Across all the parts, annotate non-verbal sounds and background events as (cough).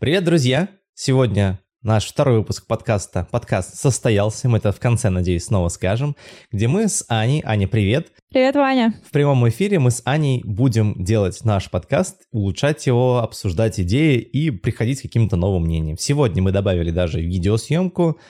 Привет, друзья! Сегодня наш второй выпуск подкаста. Подкаст состоялся, мы это в конце, надеюсь, снова скажем, где мы с Аней, Аня, привет! Привет, Ваня! В прямом эфире мы с Аней будем делать наш подкаст, улучшать его, обсуждать идеи и приходить к каким-то новым мнениям. Сегодня мы добавили даже видеосъемку,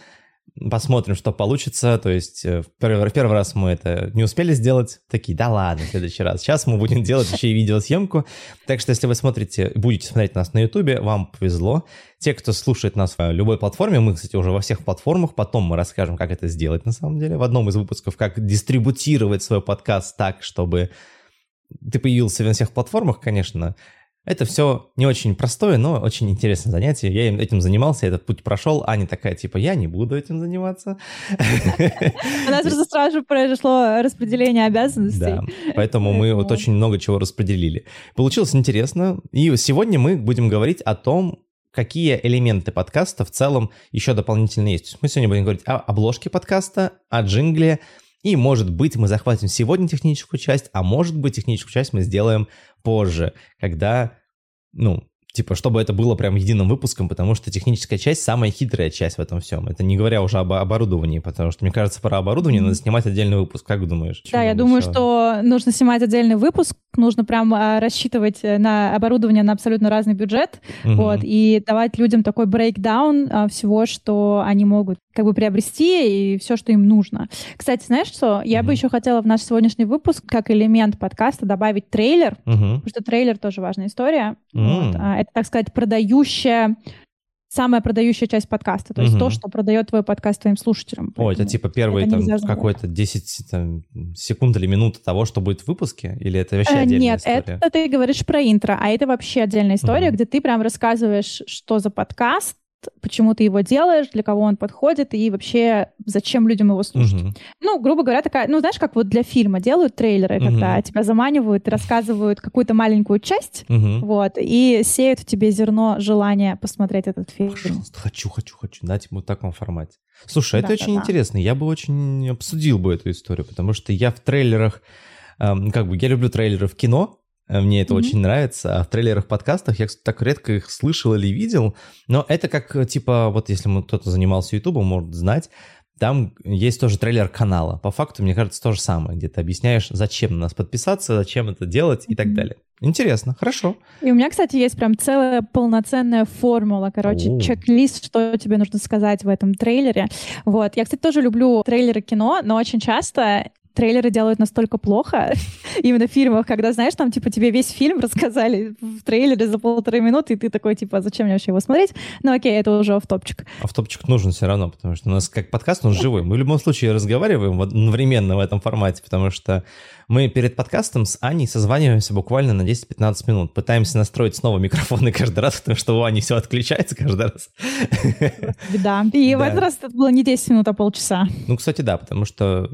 Посмотрим, что получится. То есть э, в первый, в первый раз мы это не успели сделать. Такие, да ладно, в следующий раз. Сейчас мы будем делать еще и видеосъемку. Так что если вы смотрите, будете смотреть нас на YouTube, вам повезло. Те, кто слушает нас в любой платформе, мы, кстати, уже во всех платформах, потом мы расскажем, как это сделать на самом деле. В одном из выпусков, как дистрибутировать свой подкаст так, чтобы ты появился на всех платформах, конечно, это все не очень простое, но очень интересное занятие. Я этим занимался, этот путь прошел. Аня такая, типа, я не буду этим заниматься. У нас просто сразу произошло распределение обязанностей. Да, поэтому мы вот очень много чего распределили. Получилось интересно. И сегодня мы будем говорить о том, какие элементы подкаста в целом еще дополнительно есть. Мы сегодня будем говорить о обложке подкаста, о джингле, и, может быть, мы захватим сегодня техническую часть, а может быть, техническую часть мы сделаем позже, когда ну, типа, чтобы это было прям единым выпуском, потому что техническая часть самая хитрая часть в этом всем. Это не говоря уже об оборудовании, потому что, мне кажется, про оборудование надо снимать отдельный выпуск. Как думаешь? Да, я думаю, еще? что нужно снимать отдельный выпуск, нужно прям а, рассчитывать э, на оборудование на абсолютно разный бюджет, угу. вот, и давать людям такой брейкдаун всего, что они могут как бы приобрести и все, что им нужно. Кстати, знаешь что? Я mm-hmm. бы еще хотела в наш сегодняшний выпуск как элемент подкаста добавить трейлер, mm-hmm. потому что трейлер тоже важная история. Mm-hmm. Вот. А, это, так сказать, продающая самая продающая часть подкаста, то есть угу. то, что продает твой подкаст твоим слушателям. О, это типа первые там какой-то 10 там, секунд или минут того, что будет в выпуске? Или это вообще э, отдельная Нет, история? Нет, это ты говоришь про интро, а это вообще отдельная история, угу. где ты прям рассказываешь, что за подкаст, почему ты его делаешь, для кого он подходит и вообще зачем людям его слушать. Uh-huh. Ну, грубо говоря, такая, ну, знаешь, как вот для фильма делают трейлеры, uh-huh. когда тебя заманивают и рассказывают какую-то маленькую часть, uh-huh. вот, и сеют в тебе зерно желания посмотреть этот фильм. Пожалуйста, хочу, хочу, хочу, дать ему в таком формате. Слушай, это да, очень да, интересно, я бы очень обсудил бы эту историю, потому что я в трейлерах, эм, как бы, я люблю трейлеры в кино, мне это mm-hmm. очень нравится. А в трейлерах подкастах я, так редко их слышал или видел. Но это как, э, типа, вот если кто-то занимался Ютубом, может знать, там есть тоже трейлер канала. По факту, мне кажется, то же самое, где ты объясняешь, зачем на нас подписаться, зачем это делать и так далее. Интересно, хорошо. И у меня, кстати, есть прям целая полноценная формула, короче, О. чек-лист, что тебе нужно сказать в этом трейлере. Вот. Я, кстати, тоже люблю трейлеры кино, но очень часто трейлеры делают настолько плохо, (laughs) именно в фильмах, когда, знаешь, там, типа, тебе весь фильм рассказали в трейлере за полторы минуты, и ты такой, типа, зачем мне вообще его смотреть? Ну, окей, это уже в топчик в топчик нужен все равно, потому что у нас как подкаст, он живой. Мы в любом случае разговариваем одновременно в этом формате, потому что мы перед подкастом с Аней созваниваемся буквально на 10-15 минут. Пытаемся настроить снова микрофоны каждый раз, потому что у Ани все отключается каждый раз. Да, и в этот раз это было не 10 минут, а полчаса. Ну, кстати, да, потому что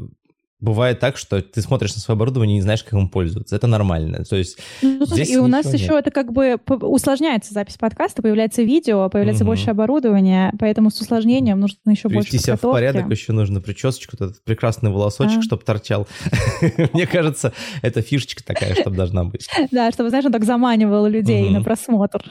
бывает так, что ты смотришь на свое оборудование и не знаешь, как им пользоваться. Это нормально. То есть ну, слушай, и у нас нет. еще это как бы усложняется запись подкаста, появляется видео, появляется угу. больше оборудования, поэтому с усложнением нужно еще Привести больше себя в порядок еще нужно причесочку, этот прекрасный волосочек, а. чтобы торчал. (laughs) Мне кажется, это фишечка такая, чтобы должна быть. (laughs) Да, чтобы, знаешь, он так заманивал людей на просмотр.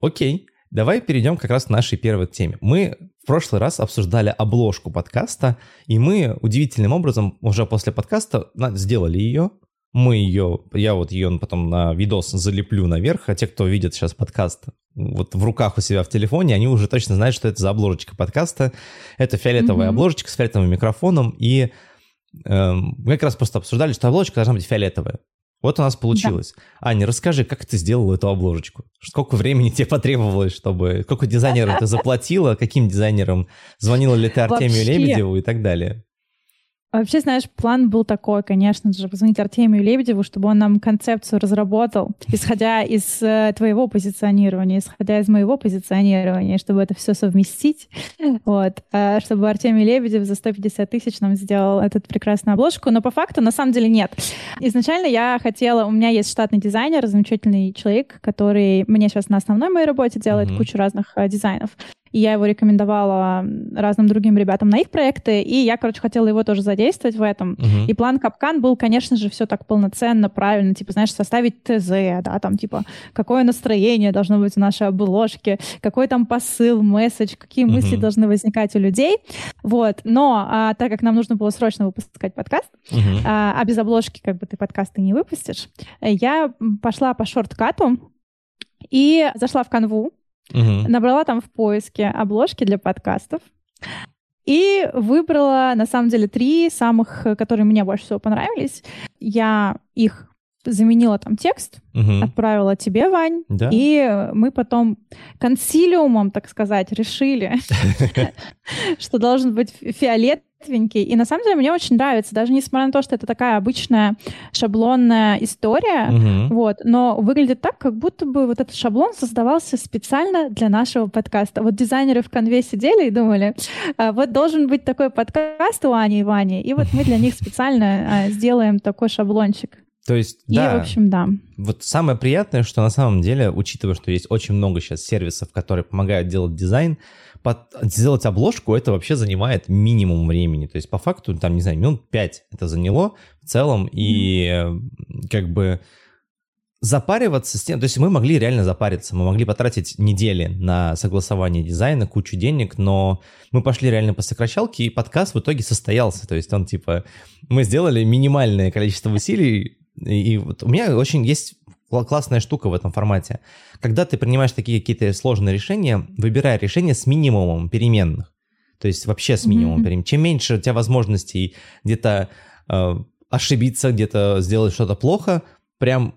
Окей. Давай перейдем как раз к нашей первой теме. Мы в прошлый раз обсуждали обложку подкаста, и мы удивительным образом уже после подкаста сделали ее. Мы ее, я вот ее потом на видос залеплю наверх, а те, кто видит сейчас подкаст вот в руках у себя в телефоне, они уже точно знают, что это за обложечка подкаста. Это фиолетовая mm-hmm. обложечка с фиолетовым микрофоном, и э, мы как раз просто обсуждали, что обложечка должна быть фиолетовая. Вот у нас получилось. Да. Аня, расскажи, как ты сделала эту обложечку? Сколько времени тебе потребовалось, чтобы... Сколько дизайнерам ты заплатила? Каким дизайнерам? Звонила ли ты Артемию Вообще... Лебедеву и так далее? Вообще, знаешь, план был такой, конечно же, позвонить Артемию Лебедеву, чтобы он нам концепцию разработал, исходя из э, твоего позиционирования, исходя из моего позиционирования, чтобы это все совместить. Вот. А чтобы Артемий Лебедев за 150 тысяч нам сделал эту прекрасную обложку. Но по факту, на самом деле, нет. Изначально я хотела... У меня есть штатный дизайнер, замечательный человек, который мне сейчас на основной моей работе делает mm-hmm. кучу разных э, дизайнов. И я его рекомендовала разным другим ребятам на их проекты, и я, короче, хотела его тоже задействовать в этом. Uh-huh. И план Капкан был, конечно же, все так полноценно, правильно, типа, знаешь, составить ТЗ, да, там, типа, какое настроение должно быть в нашей обложке, какой там посыл, месседж, какие uh-huh. мысли должны возникать у людей, вот. Но а, так как нам нужно было срочно выпускать подкаст, uh-huh. а, а без обложки как бы ты подкасты не выпустишь, я пошла по шорткату и зашла в канву, Угу. Набрала там в поиске обложки для подкастов. И выбрала, на самом деле, три самых, которые мне больше всего понравились. Я их заменила там текст, угу. отправила тебе, Вань, да. и мы потом консилиумом, так сказать, решили, (laughs) (laughs) что должен быть фиолет мертвенький. И на самом деле мне очень нравится, даже несмотря на то, что это такая обычная шаблонная история, угу. вот, но выглядит так, как будто бы вот этот шаблон создавался специально для нашего подкаста. Вот дизайнеры в конве сидели и думали, а, вот должен быть такой подкаст у Ани и Вани, и вот мы для них специально а, сделаем такой шаблончик. То есть, и, да. в общем, да. Вот самое приятное, что на самом деле, учитывая, что есть очень много сейчас сервисов, которые помогают делать дизайн, под, сделать обложку это вообще занимает минимум времени. То есть по факту там, не знаю, минут 5 это заняло в целом. И как бы запариваться с тем, то есть мы могли реально запариться, мы могли потратить недели на согласование дизайна, кучу денег, но мы пошли реально по сокращалке, и подкаст в итоге состоялся, то есть он типа, мы сделали минимальное количество усилий, и вот у меня очень есть классная штука в этом формате. Когда ты принимаешь такие какие-то сложные решения, выбирай решение с минимумом переменных. То есть вообще с минимумом mm-hmm. переменных. Чем меньше у тебя возможностей где-то э, ошибиться, где-то сделать что-то плохо, прям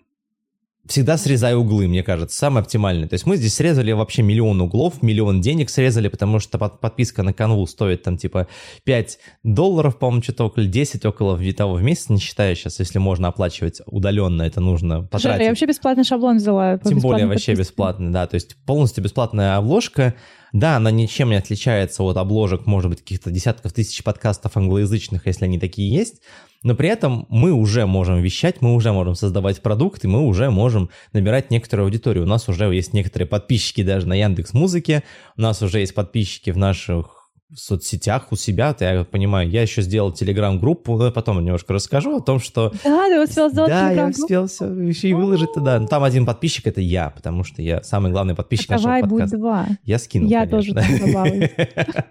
всегда срезаю углы, мне кажется, самое оптимальное. То есть мы здесь срезали вообще миллион углов, миллион денег срезали, потому что под, подписка на канву стоит там типа 5 долларов, по-моему, что-то около 10, около того в месяц, не считая сейчас, если можно оплачивать удаленно, это нужно потратить. Жаль, я вообще бесплатный шаблон взяла. Тем более вообще подписке. бесплатный, да, то есть полностью бесплатная обложка, да, она ничем не отличается от обложек, может быть, каких-то десятков тысяч подкастов англоязычных, если они такие есть, но при этом мы уже можем вещать, мы уже можем создавать продукты, мы уже можем набирать некоторую аудиторию. У нас уже есть некоторые подписчики даже на Яндекс Музыке, у нас уже есть подписчики в наших в соцсетях у себя, то я понимаю, я еще сделал телеграм-группу, но потом немножко расскажу о том, что... Да, ты успел сделать Да, я успел все, еще и выложить туда. Там один подписчик — это я, потому что я самый главный подписчик так нашего давай подкаста. будет два. Я скинул, Я конечно. тоже. (laughs)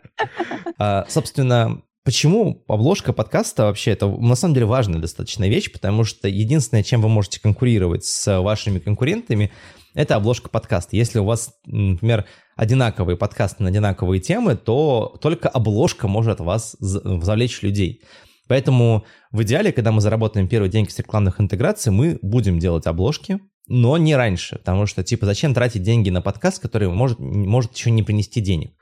А, собственно, Почему обложка подкаста вообще это на самом деле важная достаточно вещь, потому что единственное, чем вы можете конкурировать с вашими конкурентами, это обложка подкаста. Если у вас, например, одинаковые подкасты на одинаковые темы, то только обложка может вас завлечь людей. Поэтому в идеале, когда мы заработаем первые деньги с рекламных интеграций, мы будем делать обложки, но не раньше, потому что, типа, зачем тратить деньги на подкаст, который может, может еще не принести денег?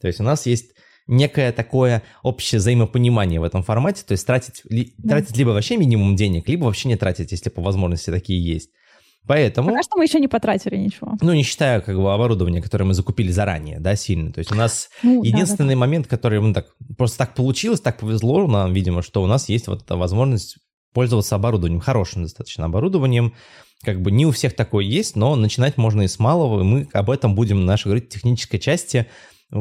То есть у нас есть некое такое общее взаимопонимание в этом формате, то есть тратить, ли, да. тратить либо вообще минимум денег, либо вообще не тратить, если по возможности такие есть. Поэтому... Пока что мы еще не потратили ничего. Ну, не считая как бы оборудование, которое мы закупили заранее, да, сильно. То есть у нас ну, единственный да, да. момент, который мы так... Просто так получилось, так повезло нам, видимо, что у нас есть вот эта возможность пользоваться оборудованием, хорошим достаточно оборудованием. Как бы не у всех такое есть, но начинать можно и с малого, и мы об этом будем в нашей говорить, технической части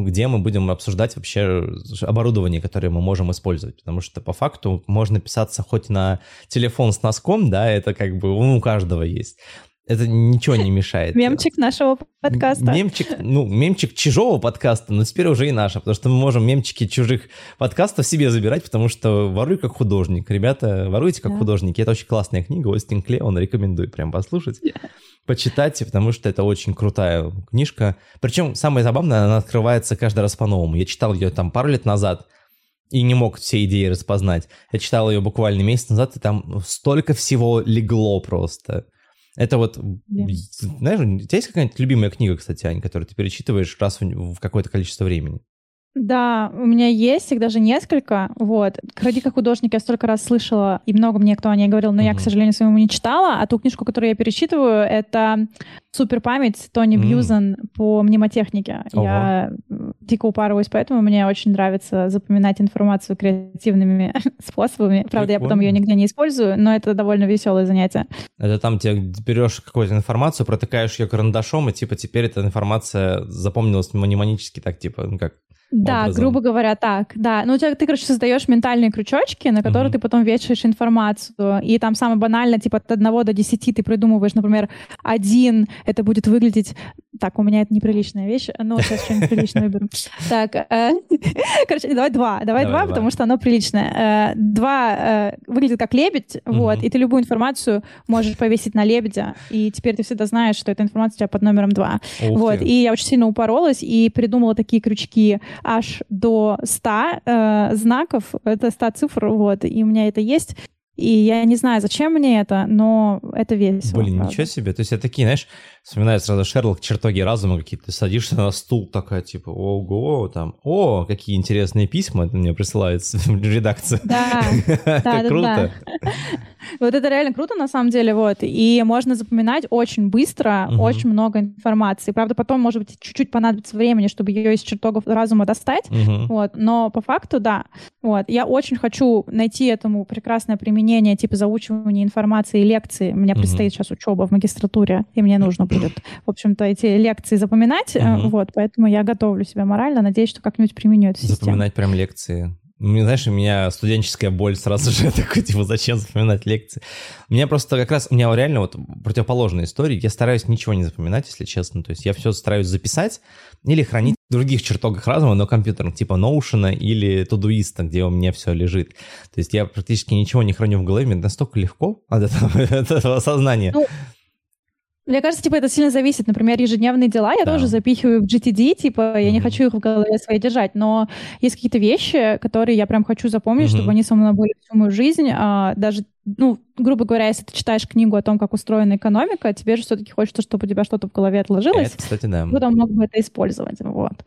где мы будем обсуждать вообще оборудование, которое мы можем использовать. Потому что по факту можно писаться хоть на телефон с носком, да, это как бы у каждого есть. Это ничего не мешает. Мемчик нашего подкаста. Мемчик, ну, мемчик чужого подкаста, но теперь уже и наша, потому что мы можем мемчики чужих подкастов себе забирать, потому что воруй как художник. Ребята, воруйте как yeah. художники. Это очень классная книга, Остин Клеон, рекомендую прям послушать. Yeah почитайте, потому что это очень крутая книжка. Причем самое забавное, она открывается каждый раз по-новому. Я читал ее там пару лет назад и не мог все идеи распознать. Я читал ее буквально месяц назад, и там столько всего легло просто. Это вот, yeah. знаешь, у тебя есть какая-нибудь любимая книга, кстати, Ань, которую ты перечитываешь раз в, в какое-то количество времени? Да, у меня есть их даже несколько. Вот. «Ходи как художник» я столько раз слышала, и много мне кто о ней говорил, но mm-hmm. я, к сожалению, своему не читала. А ту книжку, которую я перечитываю, это «Супер память» Тони mm-hmm. Бьюзен по мнемотехнике. Ого. Я дико упарываюсь, поэтому мне очень нравится запоминать информацию креативными (laughs) способами. Правда, Прикольно. я потом ее нигде не использую, но это довольно веселое занятие. Это там тебе берешь какую-то информацию, протыкаешь ее карандашом, и типа теперь эта информация запомнилась мнемонически так, типа, ну как, да, образом. грубо говоря, так, да. Ну, у тебя, ты, короче, создаешь ментальные крючочки, на которые угу. ты потом вешаешь информацию. И там самое банальное, типа от 1 до 10 ты придумываешь, например, один, это будет выглядеть... Так, у меня это неприличная вещь. Ну, сейчас что-нибудь приличное выберу. (laughs) Так, э, (laughs) короче, давай два. Давай, два, потому что оно приличное. Э, два э, выглядит как лебедь, вот, и ты любую информацию можешь повесить на лебедя, и теперь ты всегда знаешь, что эта информация у тебя под номером два. Вот, и я очень сильно упоролась и придумала такие крючки аж до 100 э, знаков, это 100 цифр, вот, и у меня это есть. И я не знаю, зачем мне это, но это весело. Блин, правда. ничего себе. То есть я такие, знаешь, вспоминаю сразу Шерлок, чертоги разума какие-то. Ты садишься на стул, такая, типа, ого, там, о, какие интересные письма это мне присылают (laughs) в редакцию. Да, (laughs) да, круто. Вот это реально круто, на самом деле, вот. И можно запоминать очень быстро, очень много информации. Правда, потом, может быть, чуть-чуть понадобится времени, чтобы ее из чертогов разума достать, вот. Но по факту, да. Вот. Я очень хочу найти этому прекрасное применение, типа заучивания информации и лекции. У меня угу. предстоит сейчас учеба в магистратуре, и мне нужно будет, в общем-то, эти лекции запоминать. Угу. Вот, поэтому я готовлю себя морально, надеюсь, что как-нибудь применю систему. Запоминать прям лекции. Знаешь, у меня студенческая боль сразу же (laughs) такой, типа, зачем запоминать лекции? У меня просто как раз, у меня реально вот противоположная история. Я стараюсь ничего не запоминать, если честно. То есть я все стараюсь записать или хранить в других чертогах разума, но компьютерных, типа Notion или Todoist, где у меня все лежит. То есть я практически ничего не храню в голове, мне настолько легко от этого, (laughs) от этого сознания. Ну, мне кажется, типа, это сильно зависит. Например, ежедневные дела я да. тоже запихиваю в GTD, типа, mm-hmm. я не хочу их в голове своей держать, но есть какие-то вещи, которые я прям хочу запомнить, mm-hmm. чтобы они со мной были всю мою жизнь. А, даже, ну, грубо говоря, если ты читаешь книгу о том, как устроена экономика, тебе же все-таки хочется, чтобы у тебя что-то в голове отложилось. Это, кстати, да. Потом мог бы это использовать, вот.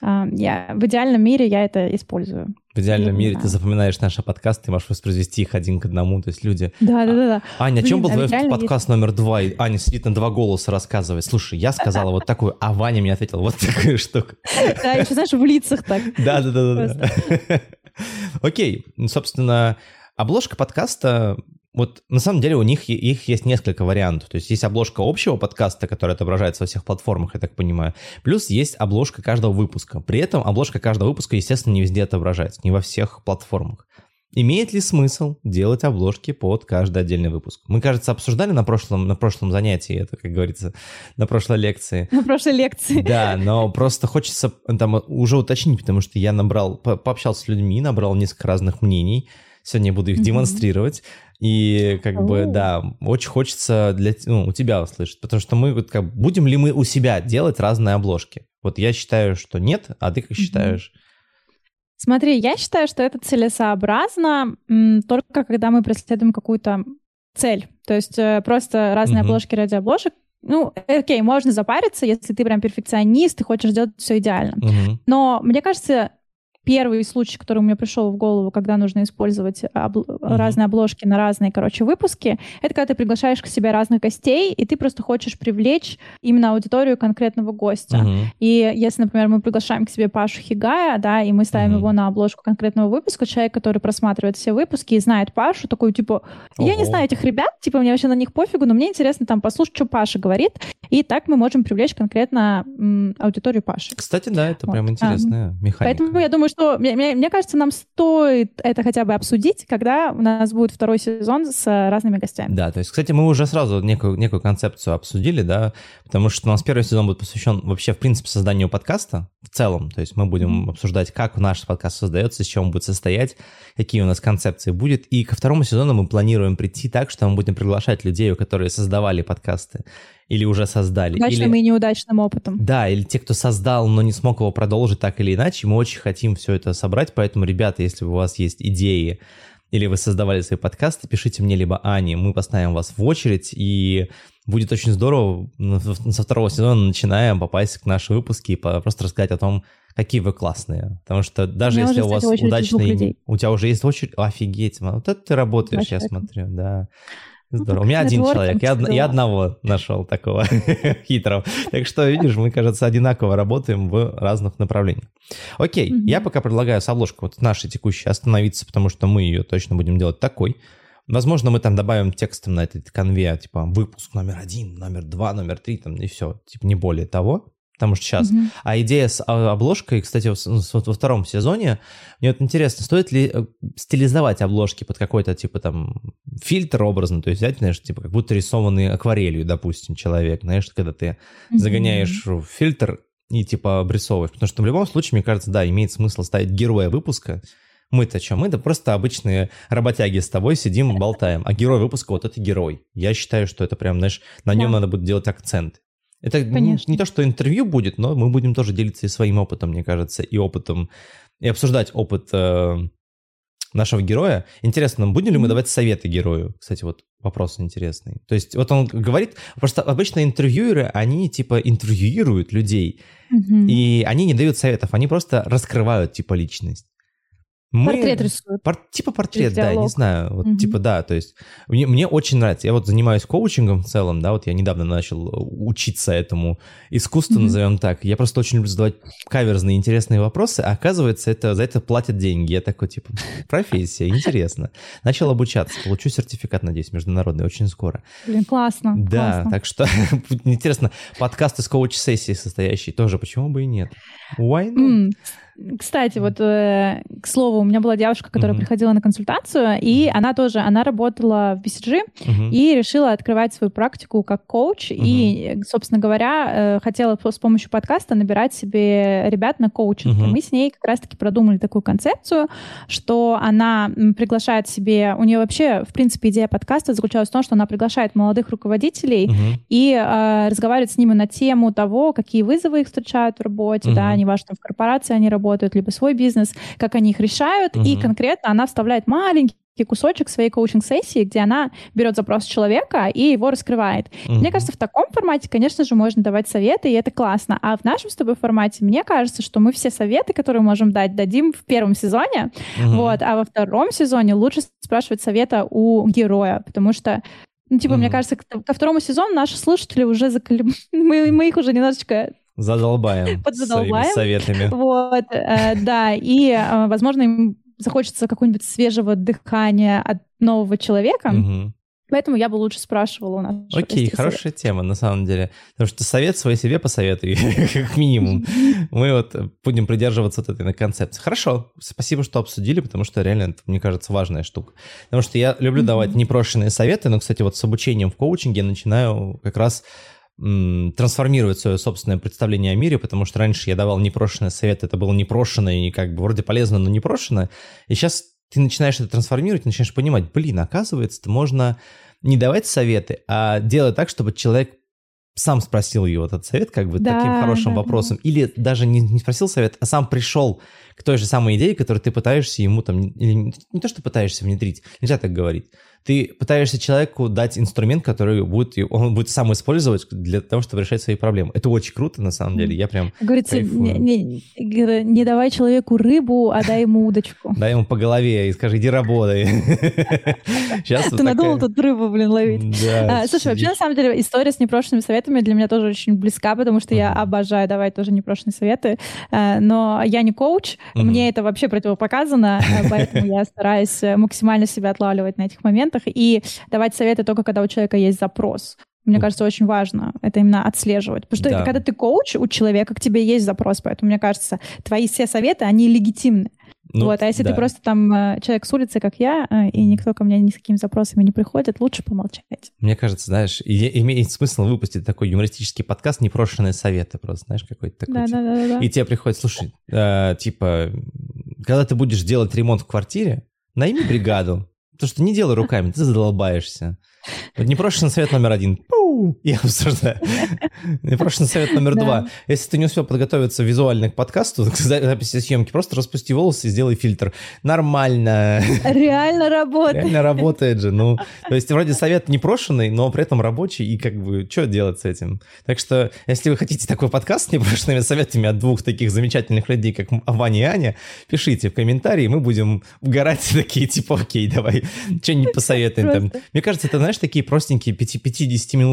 А, я, в идеальном мире я это использую. В идеальном мире ты запоминаешь наши подкасты, ты можешь воспроизвести их один к одному, то есть люди... Да, да, да. да. Аня, о чем был твой подкаст номер два? И Аня сидит на два голоса, рассказывает. Слушай, я сказала вот такую, а Ваня мне ответил вот такую штуку. Да, еще, знаешь, в лицах так. Да, да, да, да. (laughs) Окей, собственно, обложка подкаста вот на самом деле у них их есть несколько вариантов. То есть есть обложка общего подкаста, которая отображается во всех платформах, я так понимаю. Плюс есть обложка каждого выпуска. При этом обложка каждого выпуска, естественно, не везде отображается, не во всех платформах. Имеет ли смысл делать обложки под каждый отдельный выпуск? Мы, кажется, обсуждали на прошлом, на прошлом занятии это, как говорится, на прошлой лекции. На прошлой лекции. Да, но просто хочется там уже уточнить, потому что я набрал, пообщался с людьми, набрал несколько разных мнений. Сегодня я буду их mm-hmm. демонстрировать. И как бы, да, очень хочется для, ну, у тебя услышать, потому что мы вот как будем ли мы у себя делать разные обложки? Вот я считаю, что нет, а ты как считаешь? Смотри, я считаю, что это целесообразно только когда мы преследуем какую-то цель. То есть э, просто разные mm-hmm. обложки ради обложек. Ну, окей, можно запариться, если ты прям перфекционист, ты хочешь сделать все идеально. Mm-hmm. Но мне кажется, первый случай, который у меня пришел в голову, когда нужно использовать обл- mm-hmm. разные обложки на разные, короче, выпуски, это когда ты приглашаешь к себе разных гостей, и ты просто хочешь привлечь именно аудиторию конкретного гостя. Mm-hmm. И если, например, мы приглашаем к себе Пашу Хигая, да, и мы ставим mm-hmm. его на обложку конкретного выпуска, человек, который просматривает все выпуски и знает Пашу, такой, типа, я не знаю этих ребят, типа, мне вообще на них пофигу, но мне интересно там послушать, что Паша говорит, и так мы можем привлечь конкретно м, аудиторию Паши. Кстати, да, это вот. прям интересная а, механика. Поэтому я думаю, что, мне, мне, мне кажется, нам стоит это хотя бы обсудить, когда у нас будет второй сезон с разными гостями. Да, то есть, кстати, мы уже сразу некую, некую концепцию обсудили, да, потому что у нас первый сезон будет посвящен вообще, в принципе, созданию подкаста в целом. То есть мы будем обсуждать, как наш подкаст создается, из чего он будет состоять, какие у нас концепции будет. И ко второму сезону мы планируем прийти так, что мы будем приглашать людей, которые создавали подкасты или уже создали. Удачным или... и неудачным опытом. Да, или те, кто создал, но не смог его продолжить так или иначе. Мы очень хотим все это собрать, поэтому, ребята, если у вас есть идеи, или вы создавали свои подкасты, пишите мне либо Ане, мы поставим вас в очередь, и будет очень здорово со второго сезона начинаем попасть к нашим выпуске и просто рассказать о том, какие вы классные. Потому что даже если у вас удачный... У тебя уже есть очередь? Офигеть, вот это ты работаешь, я смотрю, да. Здорово. У меня один человек, я, я одного нашел такого (laughs) хитрого. Так что, видишь, мы, кажется, одинаково работаем в разных направлениях. Окей, я пока предлагаю с обложкой вот нашей текущей остановиться, потому что мы ее точно будем делать такой. Возможно, мы там добавим текстом на этот конве, типа, выпуск номер один, номер два, номер три, там, и все. Типа, не более того потому что сейчас. Mm-hmm. А идея с а, обложкой, кстати, вот во втором сезоне, мне вот интересно, стоит ли э, стилизовать обложки под какой-то, типа, там, фильтр образно, то есть взять, знаешь, типа, как будто рисованный акварелью, допустим, человек, знаешь, когда ты mm-hmm. загоняешь в фильтр и, типа, обрисовываешь, потому что в любом случае, мне кажется, да, имеет смысл ставить героя выпуска, мы-то что? Мы-то просто обычные работяги с тобой сидим, болтаем. А герой выпуска вот это герой. Я считаю, что это прям, знаешь, на нем да. надо будет делать акцент. Это Конечно. не то, что интервью будет, но мы будем тоже делиться и своим опытом, мне кажется, и опытом, и обсуждать опыт э, нашего героя. Интересно, будем ли мы давать советы герою? Кстати, вот вопрос интересный. То есть вот он говорит, просто обычно интервьюеры, они типа интервьюируют людей, mm-hmm. и они не дают советов, они просто раскрывают типа личность. Мы... Портрет рисуют. Пор... Типа портрет, да, не знаю. Вот, угу. Типа да, то есть мне, мне очень нравится. Я вот занимаюсь коучингом в целом, да, вот я недавно начал э, учиться этому искусству, угу. назовем так. Я просто очень люблю задавать каверзные интересные вопросы, а оказывается, это, за это платят деньги. Я такой, типа, профессия, интересно. Начал обучаться, получу сертификат, надеюсь, международный очень скоро. Блин, классно. Да, классно. так что (laughs) интересно, подкаст из коуч-сессии состоящий тоже, почему бы и нет? Why not? Кстати, вот э, к слову, у меня была девушка, которая mm-hmm. приходила на консультацию, и она тоже, она работала в BCG mm-hmm. и решила открывать свою практику как коуч, mm-hmm. и, собственно говоря, э, хотела с помощью подкаста набирать себе ребят на коучинг. Mm-hmm. И мы с ней как раз-таки продумали такую концепцию, что она приглашает себе, у нее вообще, в принципе, идея подкаста заключалась в том, что она приглашает молодых руководителей mm-hmm. и э, разговаривает с ними на тему того, какие вызовы их встречают в работе, mm-hmm. да, неважно, в корпорации они работают, работают, либо свой бизнес, как они их решают, угу. и конкретно она вставляет маленький кусочек своей коучинг-сессии, где она берет запрос человека и его раскрывает. Mm-hmm. Мне кажется, в таком формате, конечно же, можно давать советы, и это классно. А в нашем с тобой формате, мне кажется, что мы все советы, которые можем дать, дадим в первом сезоне, mm-hmm. вот, а во втором сезоне лучше спрашивать совета у героя, потому что ну, типа, mm-hmm. мне кажется, ко второму сезону наши слушатели уже заколеб... (laughs) мы, мы их уже немножечко Задолбаем (laughs) Подзадолбаем. советами. (laughs) Вот, э, да, и, э, возможно, им захочется какого-нибудь свежего дыхания от нового человека. Угу. Поэтому я бы лучше спрашивала у нас. Окей, хорошая совет. тема, на самом деле. Потому что совет свой себе посоветуй, (laughs) как минимум. Мы вот будем придерживаться вот этой концепции. Хорошо, спасибо, что обсудили, потому что реально, это, мне кажется, важная штука. Потому что я люблю давать непрошенные советы, но, кстати, вот с обучением в коучинге я начинаю как раз трансформировать свое собственное представление о мире, потому что раньше я давал непрошенный совет, это было непрошенное и как бы вроде полезно, но непрошенное. И сейчас ты начинаешь это трансформировать, начинаешь понимать, блин, оказывается, можно не давать советы, а делать так, чтобы человек сам спросил его этот совет, как бы да, таким хорошим да, вопросом, да. или даже не, не спросил совет, а сам пришел к той же самой идее, которую ты пытаешься ему там, или не, не то, что пытаешься внедрить, нельзя так говорить, ты пытаешься человеку дать инструмент, который будет, он будет сам использовать для того, чтобы решать свои проблемы. Это очень круто, на самом деле. Я прям Говорится, не, не, не давай человеку рыбу, а дай ему удочку. (laughs) Дай ему по голове и скажи, иди работай. (laughs) Ты надумал тут рыбу, блин, ловить. А, слушай, вообще, на самом деле, история с непрошенными советами для меня тоже очень близка, потому что я обожаю давать тоже непрошенные советы. А, но я не коуч, мне это вообще противопоказано, (laughs) поэтому я стараюсь максимально себя отлавливать на этих моментах моментах и давать советы только когда у человека есть запрос. Мне кажется, очень важно это именно отслеживать. Потому что да. когда ты коуч у человека, к тебе есть запрос, поэтому, мне кажется, твои все советы, они легитимны. Ну, вот, а если да. ты просто там э, человек с улицы, как я, э, и никто ко мне ни с какими запросами не приходит, лучше помолчать. Мне кажется, знаешь, имеет смысл выпустить такой юмористический подкаст «Непрошенные советы» просто, знаешь, какой-то такой. Да, типа. да, да, да. И тебе приходит, слушай, э, типа, когда ты будешь делать ремонт в квартире, найми бригаду, то, что не делай руками, ты задолбаешься. Вот непрошенный совет номер один. Пу! и обсуждаем. (laughs) Непрошенный совет номер два. Если ты не успел подготовиться визуально к подкасту, к записи съемки, просто распусти волосы и сделай фильтр. Нормально. Реально работает. Реально работает же. Ну, (laughs) то есть вроде совет непрошенный, но при этом рабочий, и как бы что делать с этим? Так что, если вы хотите такой подкаст с непрошенными советами от двух таких замечательных людей, как Ваня и Аня, пишите в комментарии, мы будем угорать (laughs) такие, типа, окей, давай, что-нибудь посоветуем там. Мне кажется, это, знаешь, такие простенькие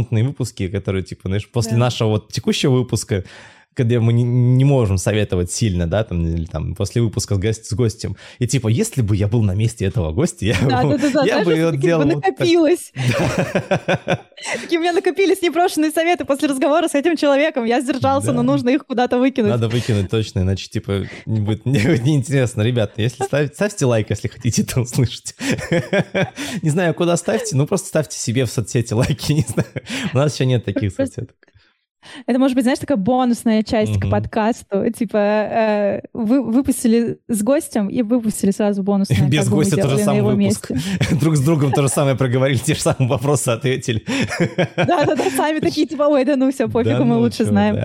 50-минутные выпуски, которые, типа, знаешь, после да. нашего вот текущего выпуска когда мы не, не можем советовать сильно, да, там, или там после выпуска с, гость, с гостем. И типа, если бы я был на месте этого гостя, я, да, бы, (laughs) да, да, я бы делал. накопилось. Такие у меня накопились непрошенные советы после разговора с этим человеком. Я сдержался, но нужно их куда-то выкинуть. Надо выкинуть точно, иначе типа будет неинтересно. Ребята, если (laughs) ставьте лайк, если хотите это услышать. (laughs) Не знаю, куда ставьте, ну просто ставьте себе в соцсети лайки, не знаю. У нас еще нет таких соцсеток. Это может быть, знаешь, такая бонусная часть mm-hmm. к подкасту. Типа э, вы выпустили с гостем и выпустили сразу бонусное. Без гостя тоже самый выпуск. (laughs) Друг с другом то же самое проговорили, те же самые вопросы ответили. Да-да-да, сами такие, типа, ой, да ну все, (laughs) пофигу, мы ну лучше знаем.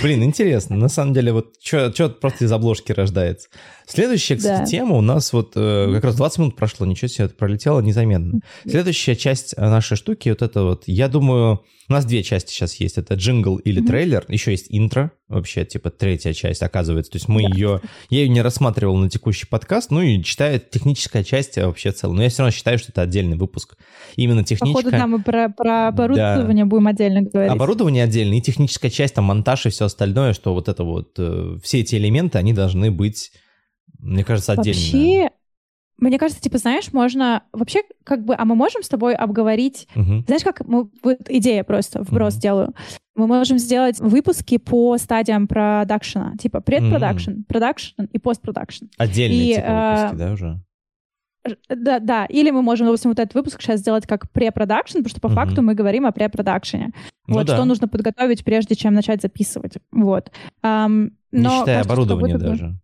Блин, интересно. На самом деле, вот что просто из обложки рождается. Следующая, кстати, да. тема у нас вот э, как раз 20 минут прошло, ничего себе, это пролетело незаметно. Следующая часть нашей штуки, вот это вот, я думаю, у нас две части сейчас есть. Это джингл или трейлер, еще есть интро, вообще, типа, третья часть, оказывается. То есть мы да. ее... Я ее не рассматривал на текущий подкаст, ну и читаю техническая часть вообще целая. Но я все равно считаю, что это отдельный выпуск. Именно техническая... Походу, да, мы про, про оборудование да. будем отдельно говорить. Оборудование отдельно, и техническая часть, там, монтаж и все остальное, что вот это вот... Э, все эти элементы, они должны быть мне кажется, отдельно. Вообще, мне кажется, типа, знаешь, можно вообще как бы, а мы можем с тобой обговорить, uh-huh. знаешь, как мы, вот идея просто, вброс uh-huh. делаю. Мы можем сделать выпуски по стадиям продакшена, типа предпродакшн, продакшн и постпродакшн. Отдельные и, типа выпуски, э, да, уже? Да, да. Или мы можем, допустим, вот этот выпуск сейчас сделать как препродакшн, потому что по uh-huh. факту мы говорим о препродакшене. Ну, вот да. что нужно подготовить, прежде чем начать записывать. Вот. Эм, но, Не считая оборудование даже.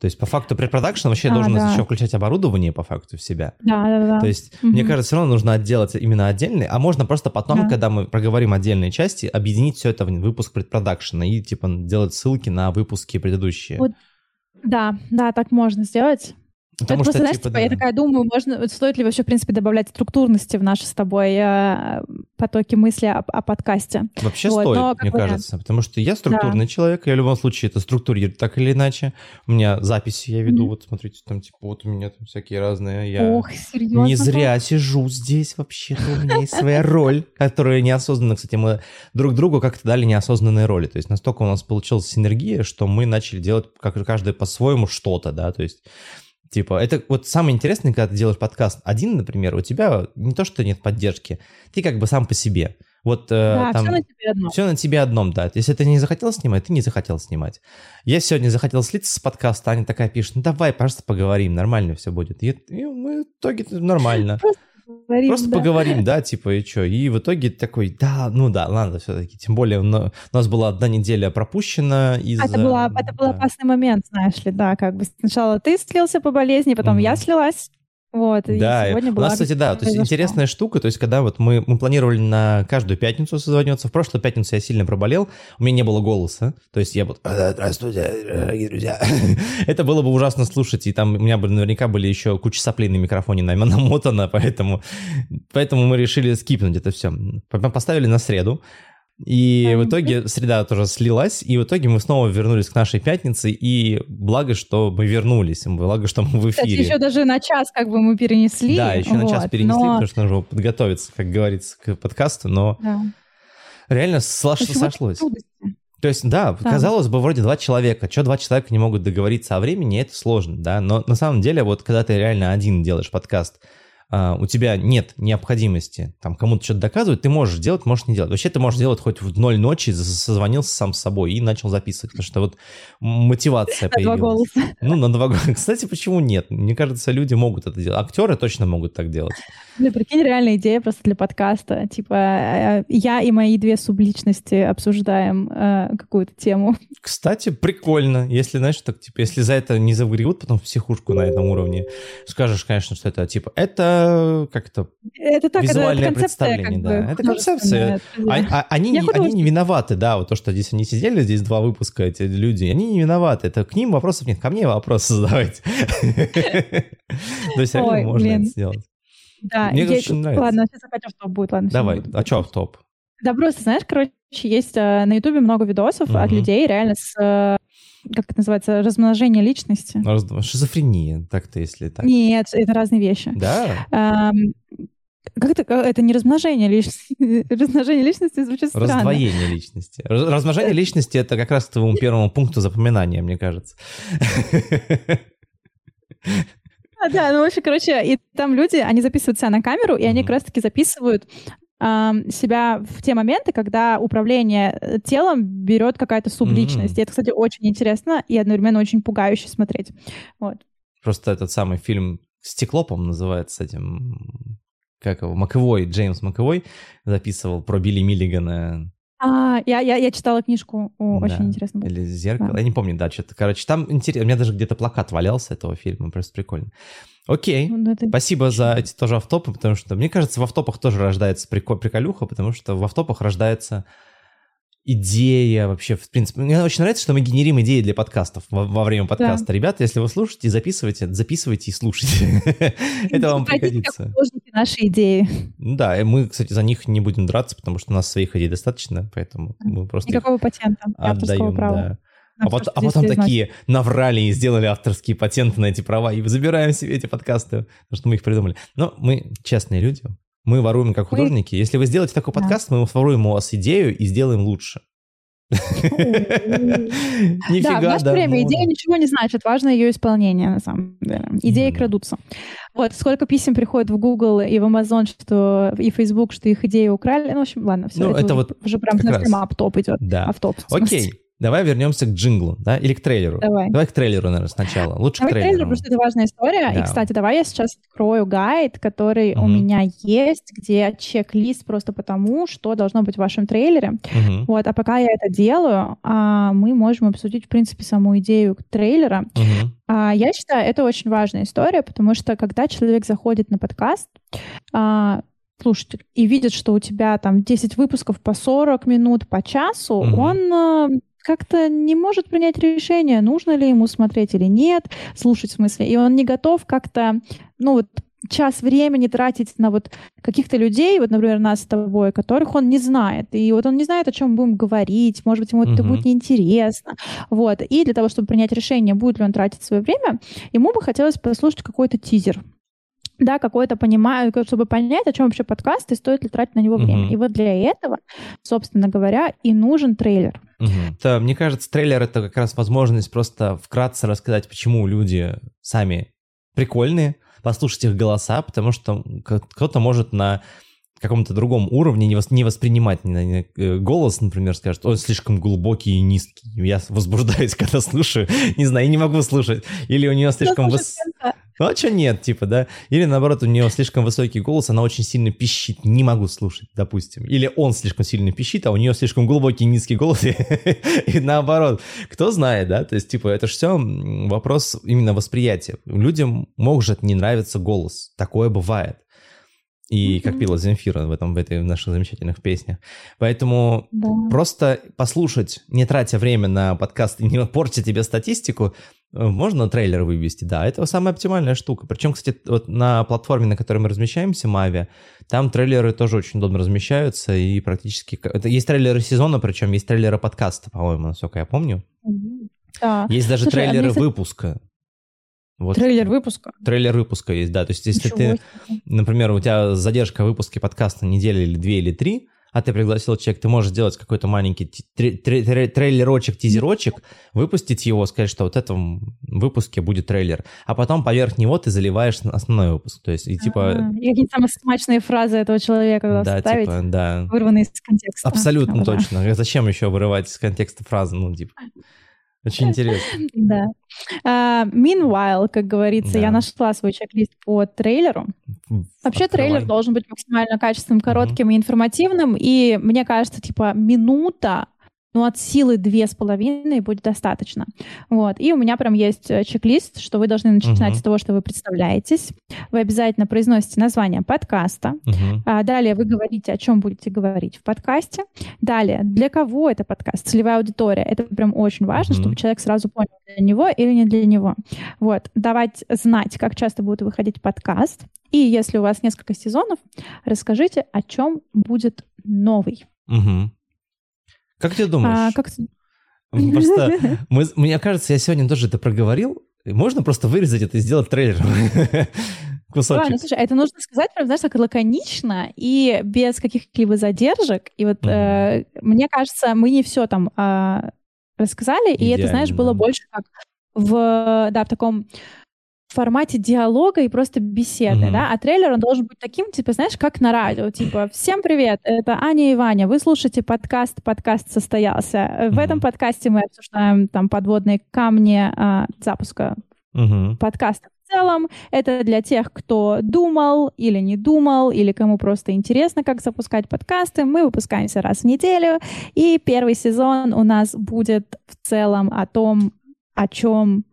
То есть по факту препродакшн вообще а, должен да. еще включать оборудование по факту в себя. Да, да, да. То есть угу. мне кажется, все равно нужно сделать именно отдельный, а можно просто потом, да. когда мы проговорим отдельные части, объединить все это в выпуск предпродакшена и типа делать ссылки на выпуски предыдущие. Вот, да, да, так можно сделать. Потому это что, просто, знаешь, типа, типа, да. я такая думаю, можно, стоит ли вообще, в принципе, добавлять структурности в наши с тобой э, потоки мысли о, о подкасте. Вообще вот, стоит, но, мне вариант. кажется, потому что я структурный да. человек, я в любом случае это структурирую так или иначе. У меня записи я веду, mm-hmm. вот смотрите, там типа вот у меня там всякие разные. Я Ох, серьезно? Не зря сижу здесь вообще-то, у меня есть своя роль, которая неосознанно, кстати, мы друг другу как-то дали неосознанные роли. То есть настолько у нас получилась синергия, что мы начали делать как каждый по-своему что-то, да, то есть Типа, это вот самое интересное, когда ты делаешь подкаст один, например, у тебя не то, что нет поддержки, ты как бы сам по себе. Вот э, да, там, все на тебе одном. Все на тебе одном, да. Если ты не захотел снимать, ты не захотел снимать. Я сегодня захотел слиться с подкаста, Аня такая пишет, ну давай, пожалуйста, поговорим, нормально все будет. И, и мы в итоге нормально. Просто поговорим. Просто да. поговорим, да, типа, и что. И в итоге такой, да, ну да, ладно, все-таки. Тем более у нас была одна неделя пропущена из Это, была, это был опасный момент, знаешь ли, да, как бы сначала ты слился по болезни, потом mm-hmm. я слилась. Вот, да, и сегодня была... у нас, кстати, да, то есть интересная штука, то есть когда вот мы, мы планировали на каждую пятницу созвониться, в прошлую пятницу я сильно проболел, у меня не было голоса, то есть я вот, здравствуйте, дорогие друзья, (laughs) это было бы ужасно слушать, и там у меня бы наверняка были еще куча соплей на микрофоне (laughs) намотано, поэтому, поэтому мы решили скипнуть это все. Поставили на среду, и в итоге среда тоже слилась, и в итоге мы снова вернулись к нашей пятнице, и благо, что мы вернулись, благо, что мы в эфире. Кстати, еще даже на час как бы мы перенесли. Да, еще вот, на час перенесли, но... потому что нужно подготовиться, как говорится, к подкасту, но да. реально сош... сошлось. То есть, да, да, казалось бы, вроде два человека. Что два человека не могут договориться о времени, это сложно, да. Но на самом деле, вот когда ты реально один делаешь подкаст, у тебя нет необходимости там кому-то что-то доказывать, ты можешь делать, можешь не делать. Вообще ты можешь делать хоть в ноль ночи, созвонился сам с собой и начал записывать, потому что вот мотивация на появилась. Два голоса. Ну, на два голоса. (laughs) Кстати, почему нет? Мне кажется, люди могут это делать. Актеры точно могут так делать. Ну, прикинь, реальная идея просто для подкаста. Типа, э, я и мои две субличности обсуждаем э, какую-то тему. Кстати, прикольно. Если, знаешь, так, типа, если за это не загребут потом в психушку на этом уровне, скажешь, конечно, что это, типа, это это как-то это так, визуальное это, представление, да. Это концепция. А, а, они, не, они не виноваты, да, вот то, что здесь они сидели, здесь два выпуска, эти люди, они не виноваты. Это к ним вопросов нет, ко мне вопросы задавать. (laughs) То есть реально можно это сделать. Да, Мне очень нравится. Ладно, сейчас опять в топ будет, ладно. Давай, а что в топ? Да просто, знаешь, короче, есть э, на Ютубе много видосов угу. от людей реально с э, как это называется, размножение личности. Раз... Шизофрения, так-то, если так. Нет, это разные вещи. Да? Эм, как это, это не размножение личности. (laughs) размножение личности звучит странно. Раздвоение личности. Размножение личности — это как раз к твоему первому пункту запоминания, мне кажется. А, да, ну, в общем, короче, и там люди, они записывают себя на камеру, и они как раз-таки записывают себя в те моменты, когда управление э, телом берет какая-то субличность. Mm-hmm. И это, кстати, очень интересно и одновременно очень пугающе смотреть. Вот. Просто этот самый фильм «Стеклопом» называется этим, как его, Маковой, Джеймс Маковой записывал про Билли Миллигана. А, я, я, я читала книжку, О, да. очень интересно было. Или «Зеркало», да. я не помню, да, что-то, короче, там интересно, у меня даже где-то плакат валялся этого фильма, просто прикольно. Окей, ну, это... спасибо за эти тоже автопы, потому что, мне кажется, в автопах тоже рождается прикол, приколюха, потому что в автопах рождается идея вообще, в принципе. Мне очень нравится, что мы генерим идеи для подкастов во, во время подкаста. Да. Ребята, если вы слушаете, записывайте, записывайте и слушайте. (laughs) Это вам пригодится. наши идеи. Да, мы, кстати, за них не будем драться, потому что у нас своих идей достаточно, поэтому мы просто Никакого патента, отдаем, да. А, вот, а потом такие наврали и сделали авторские патенты на эти права, и забираем себе эти подкасты, потому что мы их придумали. Но мы честные люди, мы воруем как художники. Если вы сделаете такой подкаст, мы воруем у вас идею и сделаем лучше. Нифига, (laughs) да, в наше время идея ничего не значит, важно ее исполнение, на самом деле. Идеи крадутся. Вот, сколько писем приходит в Google и в Amazon, что и Facebook, что их идеи украли. Ну, в общем, ладно, все. Ну, это вот уже прям совсем автоп идет. Да. Автоп. Окей. Давай вернемся к джинглу, да, или к трейлеру. Давай. Давай к трейлеру, наверное, сначала. Лучше давай к трейлеру. трейлеру, потому что это важная история. Да. И, кстати, давай я сейчас открою гайд, который угу. у меня есть, где чек-лист просто потому, что должно быть в вашем трейлере. Угу. Вот, а пока я это делаю, а, мы можем обсудить, в принципе, саму идею трейлера. Угу. Я считаю, это очень важная история, потому что когда человек заходит на подкаст, а, слушатель, и видит, что у тебя там 10 выпусков по 40 минут, по часу, угу. он как-то не может принять решение, нужно ли ему смотреть или нет, слушать в смысле, и он не готов как-то, ну вот, час времени тратить на вот каких-то людей, вот, например, нас с тобой, которых он не знает. И вот он не знает, о чем будем говорить, может быть, ему uh-huh. это будет неинтересно. Вот. И для того, чтобы принять решение, будет ли он тратить свое время, ему бы хотелось послушать какой-то тизер да, какое-то понимаю, чтобы понять, о чем вообще подкаст и стоит ли тратить на него время. Uh-huh. И вот для этого, собственно говоря, и нужен трейлер. Uh-huh. Это, мне кажется, трейлер это как раз возможность просто вкратце рассказать, почему люди сами прикольные, послушать их голоса, потому что кто-то может на каком-то другом уровне не, вос, не воспринимать не, не, э, голос, например, скажет, он слишком глубокий и низкий. Я возбуждаюсь, (laughs) когда слушаю. Не знаю, я не могу слушать. Или у нее слишком... Выс... Ну, а что нет, типа, да? Или, наоборот, у нее слишком высокий голос, она очень сильно пищит, не могу слушать, допустим. Или он слишком сильно пищит, а у нее слишком глубокий низкий голос, (laughs) и, наоборот. Кто знает, да? То есть, типа, это же все вопрос именно восприятия. Людям может не нравиться голос, такое бывает и как пила Земфира в этом в этой в наших замечательных песнях. Поэтому да. просто послушать, не тратя время на подкаст и не портя тебе статистику, можно трейлер вывести, да, это самая оптимальная штука. Причем, кстати, вот на платформе, на которой мы размещаемся, Мави, там трейлеры тоже очень удобно размещаются и практически... Это есть трейлеры сезона, причем есть трейлеры подкаста, по-моему, насколько я помню. Да. Есть даже Слушай, а трейлеры а выпуска. Вот. Трейлер выпуска? Трейлер выпуска есть, да. То есть если Ничего ты, себе. например, у тебя задержка выпуска подкаста неделя или две или три, а ты пригласил человек, ты можешь сделать какой-то маленький трейлерочек, тизерочек, выпустить его, сказать, что вот в этом выпуске будет трейлер, а потом поверх него ты заливаешь основной выпуск. То есть, и типа... А, и какие-то самые смачные фразы этого человека да, ставить, типа, да. вырванные из контекста. Абсолютно точно. Зачем еще вырывать из контекста фразы? Ну, типа... Очень интересно. Да. Uh, meanwhile, как говорится, да. я нашла свой чек-лист по трейлеру. Вообще Открывай. трейлер должен быть максимально качественным, коротким и информативным. И мне кажется, типа минута ну, от силы две с половиной будет достаточно. Вот. И у меня прям есть э, чек-лист, что вы должны начинать uh-huh. с того, что вы представляетесь. Вы обязательно произносите название подкаста. Uh-huh. А далее вы говорите, о чем будете говорить в подкасте. Далее, для кого это подкаст, целевая аудитория. Это прям очень важно, uh-huh. чтобы человек сразу понял, для него или не для него. Вот. Давать знать, как часто будет выходить подкаст. И если у вас несколько сезонов, расскажите, о чем будет новый. Угу. Как ты думаешь? А, как... Просто, (laughs) мы, мне кажется, я сегодня тоже это проговорил. Можно просто вырезать это и сделать трейлер. (laughs) Кусочек. Ну, слушай, это нужно сказать, прям, знаешь, так лаконично и без каких-либо задержек. И вот mm-hmm. э, мне кажется, мы не все там э, рассказали, Идеально, и это, знаешь, было больше как в, да, в таком формате диалога и просто беседы, mm-hmm. да, а трейлер, он должен быть таким, типа, знаешь, как на радио, типа, всем привет, это Аня и Ваня, вы слушаете подкаст, подкаст состоялся. Mm-hmm. В этом подкасте мы обсуждаем там подводные камни а, запуска mm-hmm. подкаста. В целом, это для тех, кто думал или не думал, или кому просто интересно, как запускать подкасты. Мы выпускаемся раз в неделю, и первый сезон у нас будет в целом о том, о чем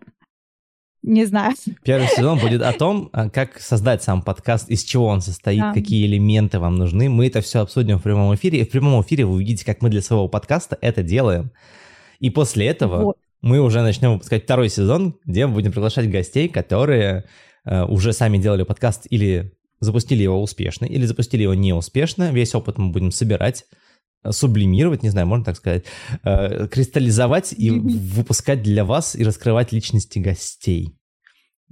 не знаю. Первый сезон будет о том, а, как создать сам подкаст, из чего он состоит, да. какие элементы вам нужны. Мы это все обсудим в прямом эфире. И в прямом эфире вы увидите, как мы для своего подкаста это делаем. И после этого вот. мы уже начнем выпускать второй сезон, где мы будем приглашать гостей, которые э, уже сами делали подкаст или запустили его успешно, или запустили его неуспешно. Весь опыт мы будем собирать сублимировать, не знаю, можно так сказать, э, кристаллизовать и выпускать для вас и раскрывать личности гостей.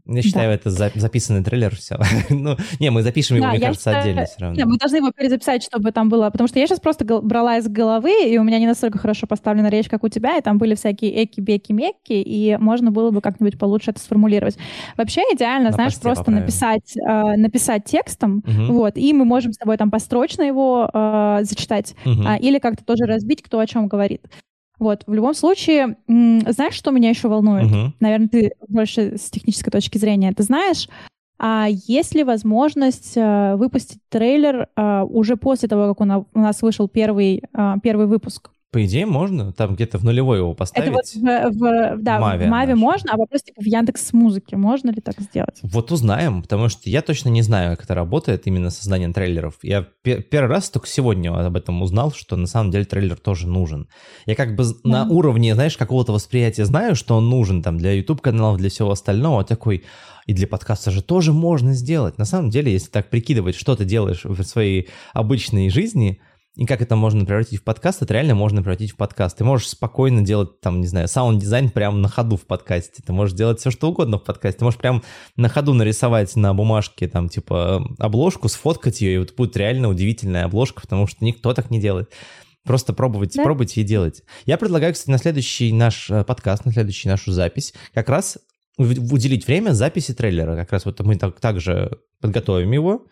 Я считаю, да. это за, записанный трейлер, все. (laughs) ну, не, мы запишем его, да, мне кажется, считаю, отдельно все равно. Не, мы должны его перезаписать, чтобы там было, потому что я сейчас просто брала из головы, и у меня не настолько хорошо поставлена речь, как у тебя, и там были всякие эки, беки, мекки, и можно было бы как-нибудь получше это сформулировать. Вообще идеально, На знаешь, просто поправим. написать, э, написать текстом, угу. вот, и мы можем с тобой там построчно его э, зачитать, угу. э, или как-то тоже разбить, кто о чем говорит. Вот, в любом случае, знаешь, что меня еще волнует? Угу. Наверное, ты больше с технической точки зрения это знаешь. А есть ли возможность э, выпустить трейлер э, уже после того, как у, нас вышел первый, э, первый выпуск? По идее, можно. Там где-то в нулевой его поставить. Это вот в, в, да, в Маве можно, а вопрос типа в Яндекс Музыке можно ли так сделать? Вот узнаем, потому что я точно не знаю, как это работает, именно создание трейлеров. Я первый раз только сегодня об этом узнал, что на самом деле трейлер тоже нужен. Я как бы да. на уровне, знаешь, какого-то восприятия знаю, что он нужен там для YouTube-каналов, для всего остального, такой... И для подкаста же тоже можно сделать. На самом деле, если так прикидывать, что ты делаешь в своей обычной жизни, и как это можно превратить в подкаст, это реально можно превратить в подкаст. Ты можешь спокойно делать, там, не знаю, саунд-дизайн прямо на ходу в подкасте. Ты можешь делать все, что угодно в подкасте. Ты можешь прям на ходу нарисовать на бумажке, там, типа, обложку, сфоткать ее, и вот будет реально удивительная обложка, потому что никто так не делает. Просто пробовать, да? пробуйте и делать. Я предлагаю, кстати, на следующий наш э, подкаст, на следующую нашу запись, как раз уделить время записи трейлера. Как раз вот мы так, также подготовим его,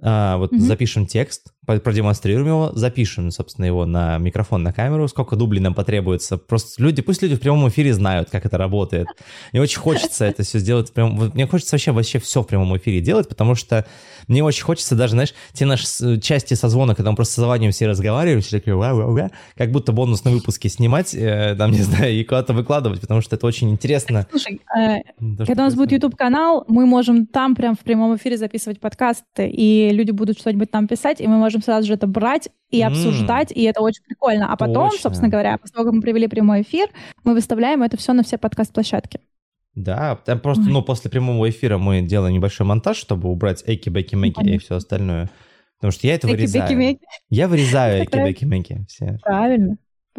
а, вот mm-hmm. запишем текст, продемонстрируем его, запишем, собственно, его на микрофон, на камеру, сколько дублей нам потребуется. Просто люди, пусть люди в прямом эфире знают, как это работает. Мне очень хочется это все сделать. Прям, мне хочется вообще, вообще все в прямом эфире делать, потому что мне очень хочется даже, знаешь, те наши части созвона, когда мы просто созваниваемся и разговариваем, все такие ва ва ва как будто бонусные выпуски снимать, э, там, не (laughs) знаю, и куда-то выкладывать, потому что это очень интересно. Слушай, э, когда у нас будет YouTube-канал, мы можем там прям в прямом эфире записывать подкасты, и люди будут что-нибудь там писать, и мы можем можем сразу же это брать и обсуждать, mm. и это очень прикольно. А потом, Точно. собственно говоря, после того, как мы провели прямой эфир, мы выставляем это все на все подкаст-площадки. Да, там просто, ну, после прямого эфира мы делаем небольшой монтаж, чтобы убрать эки, бэки, мэки и все остальное. Потому что я это вырезаю. Я вырезаю эки, бэки, мэки. Правильно.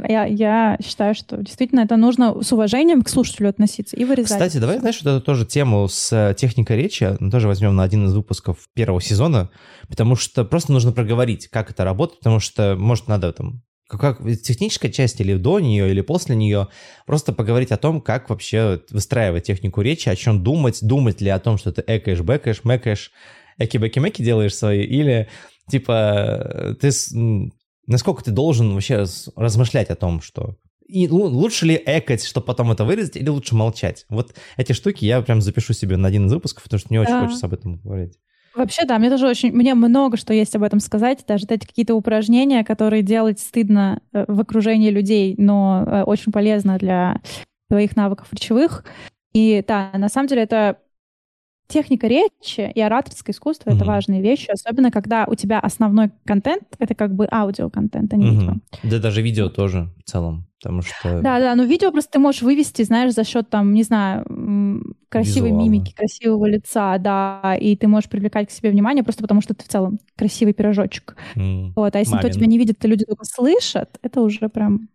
Я, я считаю, что действительно это нужно с уважением к слушателю относиться и вырезать. Кстати, давай, знаешь, вот эту тоже тему с э, техникой речи мы тоже возьмем на один из выпусков первого сезона, потому что просто нужно проговорить, как это работает, потому что, может, надо там как техническая часть или до нее, или после нее, просто поговорить о том, как вообще выстраивать технику речи, о чем думать, думать ли о том, что ты экаешь, бэкаешь, мэкаешь, эки-бэки-мэки делаешь свои, или типа ты насколько ты должен вообще размышлять о том, что и лучше ли экать, чтобы потом это вырезать, или лучше молчать? Вот эти штуки я прям запишу себе на один из выпусков, потому что мне очень да. хочется об этом говорить. Вообще, да, мне тоже очень, мне много что есть об этом сказать, даже эти какие-то упражнения, которые делать стыдно э, в окружении людей, но э, очень полезно для твоих навыков речевых. И да, на самом деле это техника речи и ораторское искусство mm-hmm. это важные вещи, особенно когда у тебя основной контент это как бы аудиоконтент, а не mm-hmm. видео. Да, даже видео тоже в целом, потому что. Да, да, но видео просто ты можешь вывести, знаешь, за счет там, не знаю, красивой Визуально. мимики, красивого лица, да, и ты можешь привлекать к себе внимание просто потому, что ты в целом красивый пирожочек. Mm. Вот, а если Мамин. никто тебя не видит, то люди только слышат, это уже прям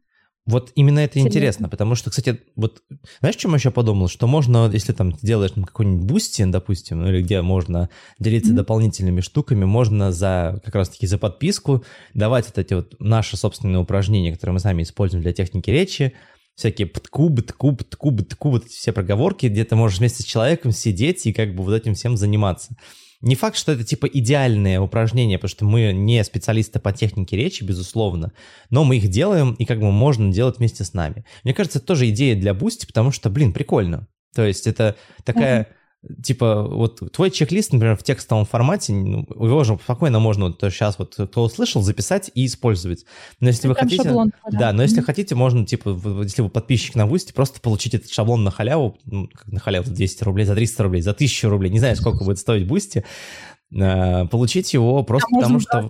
вот именно это Серьезно? интересно, потому что, кстати, вот знаешь, чем я еще подумал? Что можно, если там ты делаешь какой-нибудь Boosty, допустим, ну или где можно делиться mm-hmm. дополнительными штуками, можно за как раз-таки за подписку давать вот эти вот наши собственные упражнения, которые мы сами используем для техники речи, всякие птку, бтку, бтку, бтку, вот все проговорки, где ты можешь вместе с человеком сидеть и как бы вот этим всем заниматься. Не факт, что это типа идеальное упражнение, потому что мы не специалисты по технике речи, безусловно, но мы их делаем, и как бы можно делать вместе с нами. Мне кажется, это тоже идея для Boosty, потому что, блин, прикольно. То есть это такая... Mm-hmm типа, вот твой чек-лист, например, в текстовом формате, ну, его же спокойно можно вот сейчас вот кто услышал, записать и использовать. Но если Это вы хотите... Шаблон, да. да, но если mm-hmm. хотите, можно, типа, если вы подписчик на Boosty, просто получить этот шаблон на халяву, ну, как на халяву, за 200 рублей, за 300 рублей, за 1000 рублей, не знаю, сколько будет стоить Boosty, э, получить его просто а потому, что...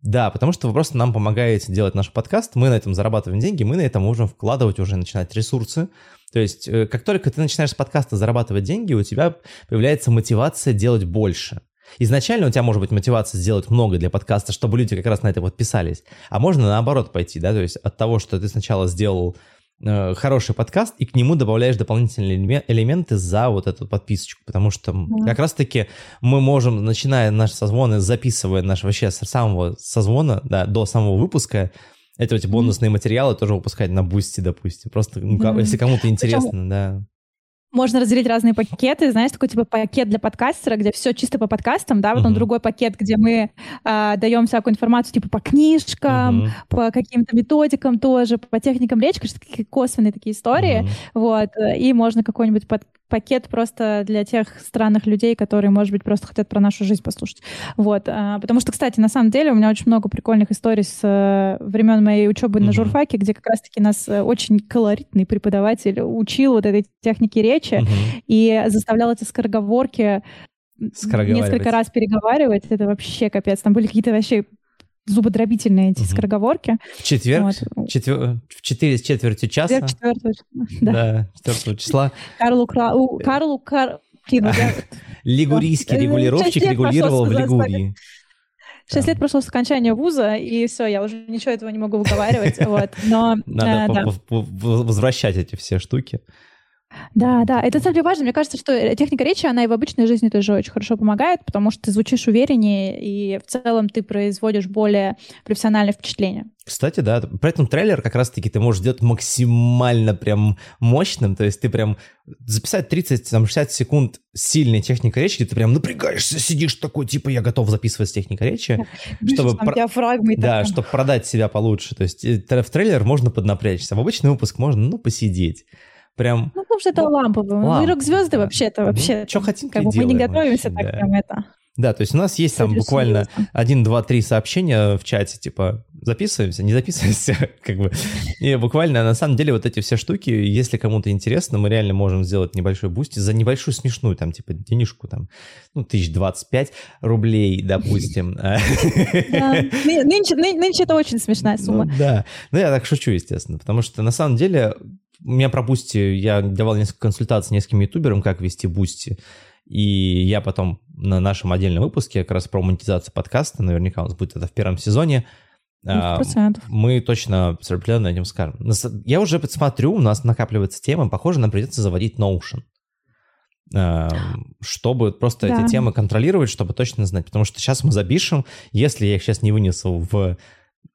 Да, потому что вы просто нам помогаете делать наш подкаст, мы на этом зарабатываем деньги, мы на этом можем вкладывать уже, начинать ресурсы. То есть, э, как только ты начинаешь с подкаста зарабатывать деньги, у тебя появляется мотивация делать больше. Изначально у тебя может быть мотивация сделать много для подкаста, чтобы люди как раз на это подписались. А можно наоборот пойти, да, то есть от того, что ты сначала сделал Э, хороший подкаст, и к нему добавляешь дополнительные элементы за вот эту подписочку, потому что да. как раз-таки мы можем, начиная наши созвоны, записывая наш вообще с самого созвона, да, до самого выпуска, это эти бонусные материалы тоже выпускать на бусте, допустим. Просто, ну, mm если кому-то интересно, Причем... да. Можно разделить разные пакеты, знаешь, такой типа пакет для подкастера, где все чисто по подкастам, да, потом uh-huh. другой пакет, где мы э, даем всякую информацию типа по книжкам, uh-huh. по каким-то методикам тоже, по техникам речи, что такие косвенные такие истории, uh-huh. вот, и можно какой-нибудь под, пакет просто для тех странных людей, которые, может быть, просто хотят про нашу жизнь послушать. Вот. А, потому что, кстати, на самом деле у меня очень много прикольных историй с э, времен моей учебы mm-hmm. на журфаке, где как раз-таки нас э, очень колоритный преподаватель учил вот этой технике речи mm-hmm. и заставлял эти скороговорки несколько раз переговаривать. Это вообще капец. Там были какие-то вообще зубодробительные эти угу. скороговорки. В четверг, вот. четвер... в четыре с четвертью часа. Четверг, (laughs) да. да, четвертого числа. Карлу, Кра... Карлу Кар... (laughs) Лигурийский регулировщик регулировал в Лигурии. Шесть лет прошло с окончания вуза, и все, я уже ничего этого не могу выговаривать. (laughs) Вот, но, Надо э, возвращать эти все штуки. Да, да, это, на самом деле, важно. Мне кажется, что э, техника речи, она и в обычной жизни тоже очень хорошо помогает, потому что ты звучишь увереннее, и в целом ты производишь более профессиональное впечатление. Кстати, да, при этом трейлер как раз-таки ты можешь сделать максимально прям мощным, то есть ты прям записать 30-60 секунд сильной техникой речи, где ты прям напрягаешься, сидишь такой, типа, я готов записывать с техникой речи, чтобы, про... да, чтобы продать себя получше. То есть э, в трейлер можно поднапрячься, в обычный выпуск можно, ну, посидеть прям... Ну, потому что это ну, ламповый. Мы рок-звезды вообще-то вообще. Ну, что хотим, как бы Мы не готовимся да. так прям это. Да, то есть у нас есть там буквально один, два, три сообщения в чате, типа записываемся, не записываемся, (laughs) как бы. И буквально на самом деле вот эти все штуки, если кому-то интересно, мы реально можем сделать небольшой Boosty за небольшую смешную там типа денежку там, ну, тысяч двадцать пять рублей, допустим. (laughs) Нынче это очень смешная сумма. Да, ну я так шучу, естественно, потому что на самом деле меня про Boosty, я давал несколько консультаций нескольким ютуберам, как вести Boosty. И я потом на нашем отдельном выпуске как раз про монетизацию подкаста, наверняка у нас будет это в первом сезоне, 100%. А, мы точно с определенно этим скажем. Я уже посмотрю, у нас накапливается тема, похоже, нам придется заводить Notion а, чтобы просто да. эти темы контролировать, чтобы точно знать. Потому что сейчас мы запишем, если я их сейчас не вынесу в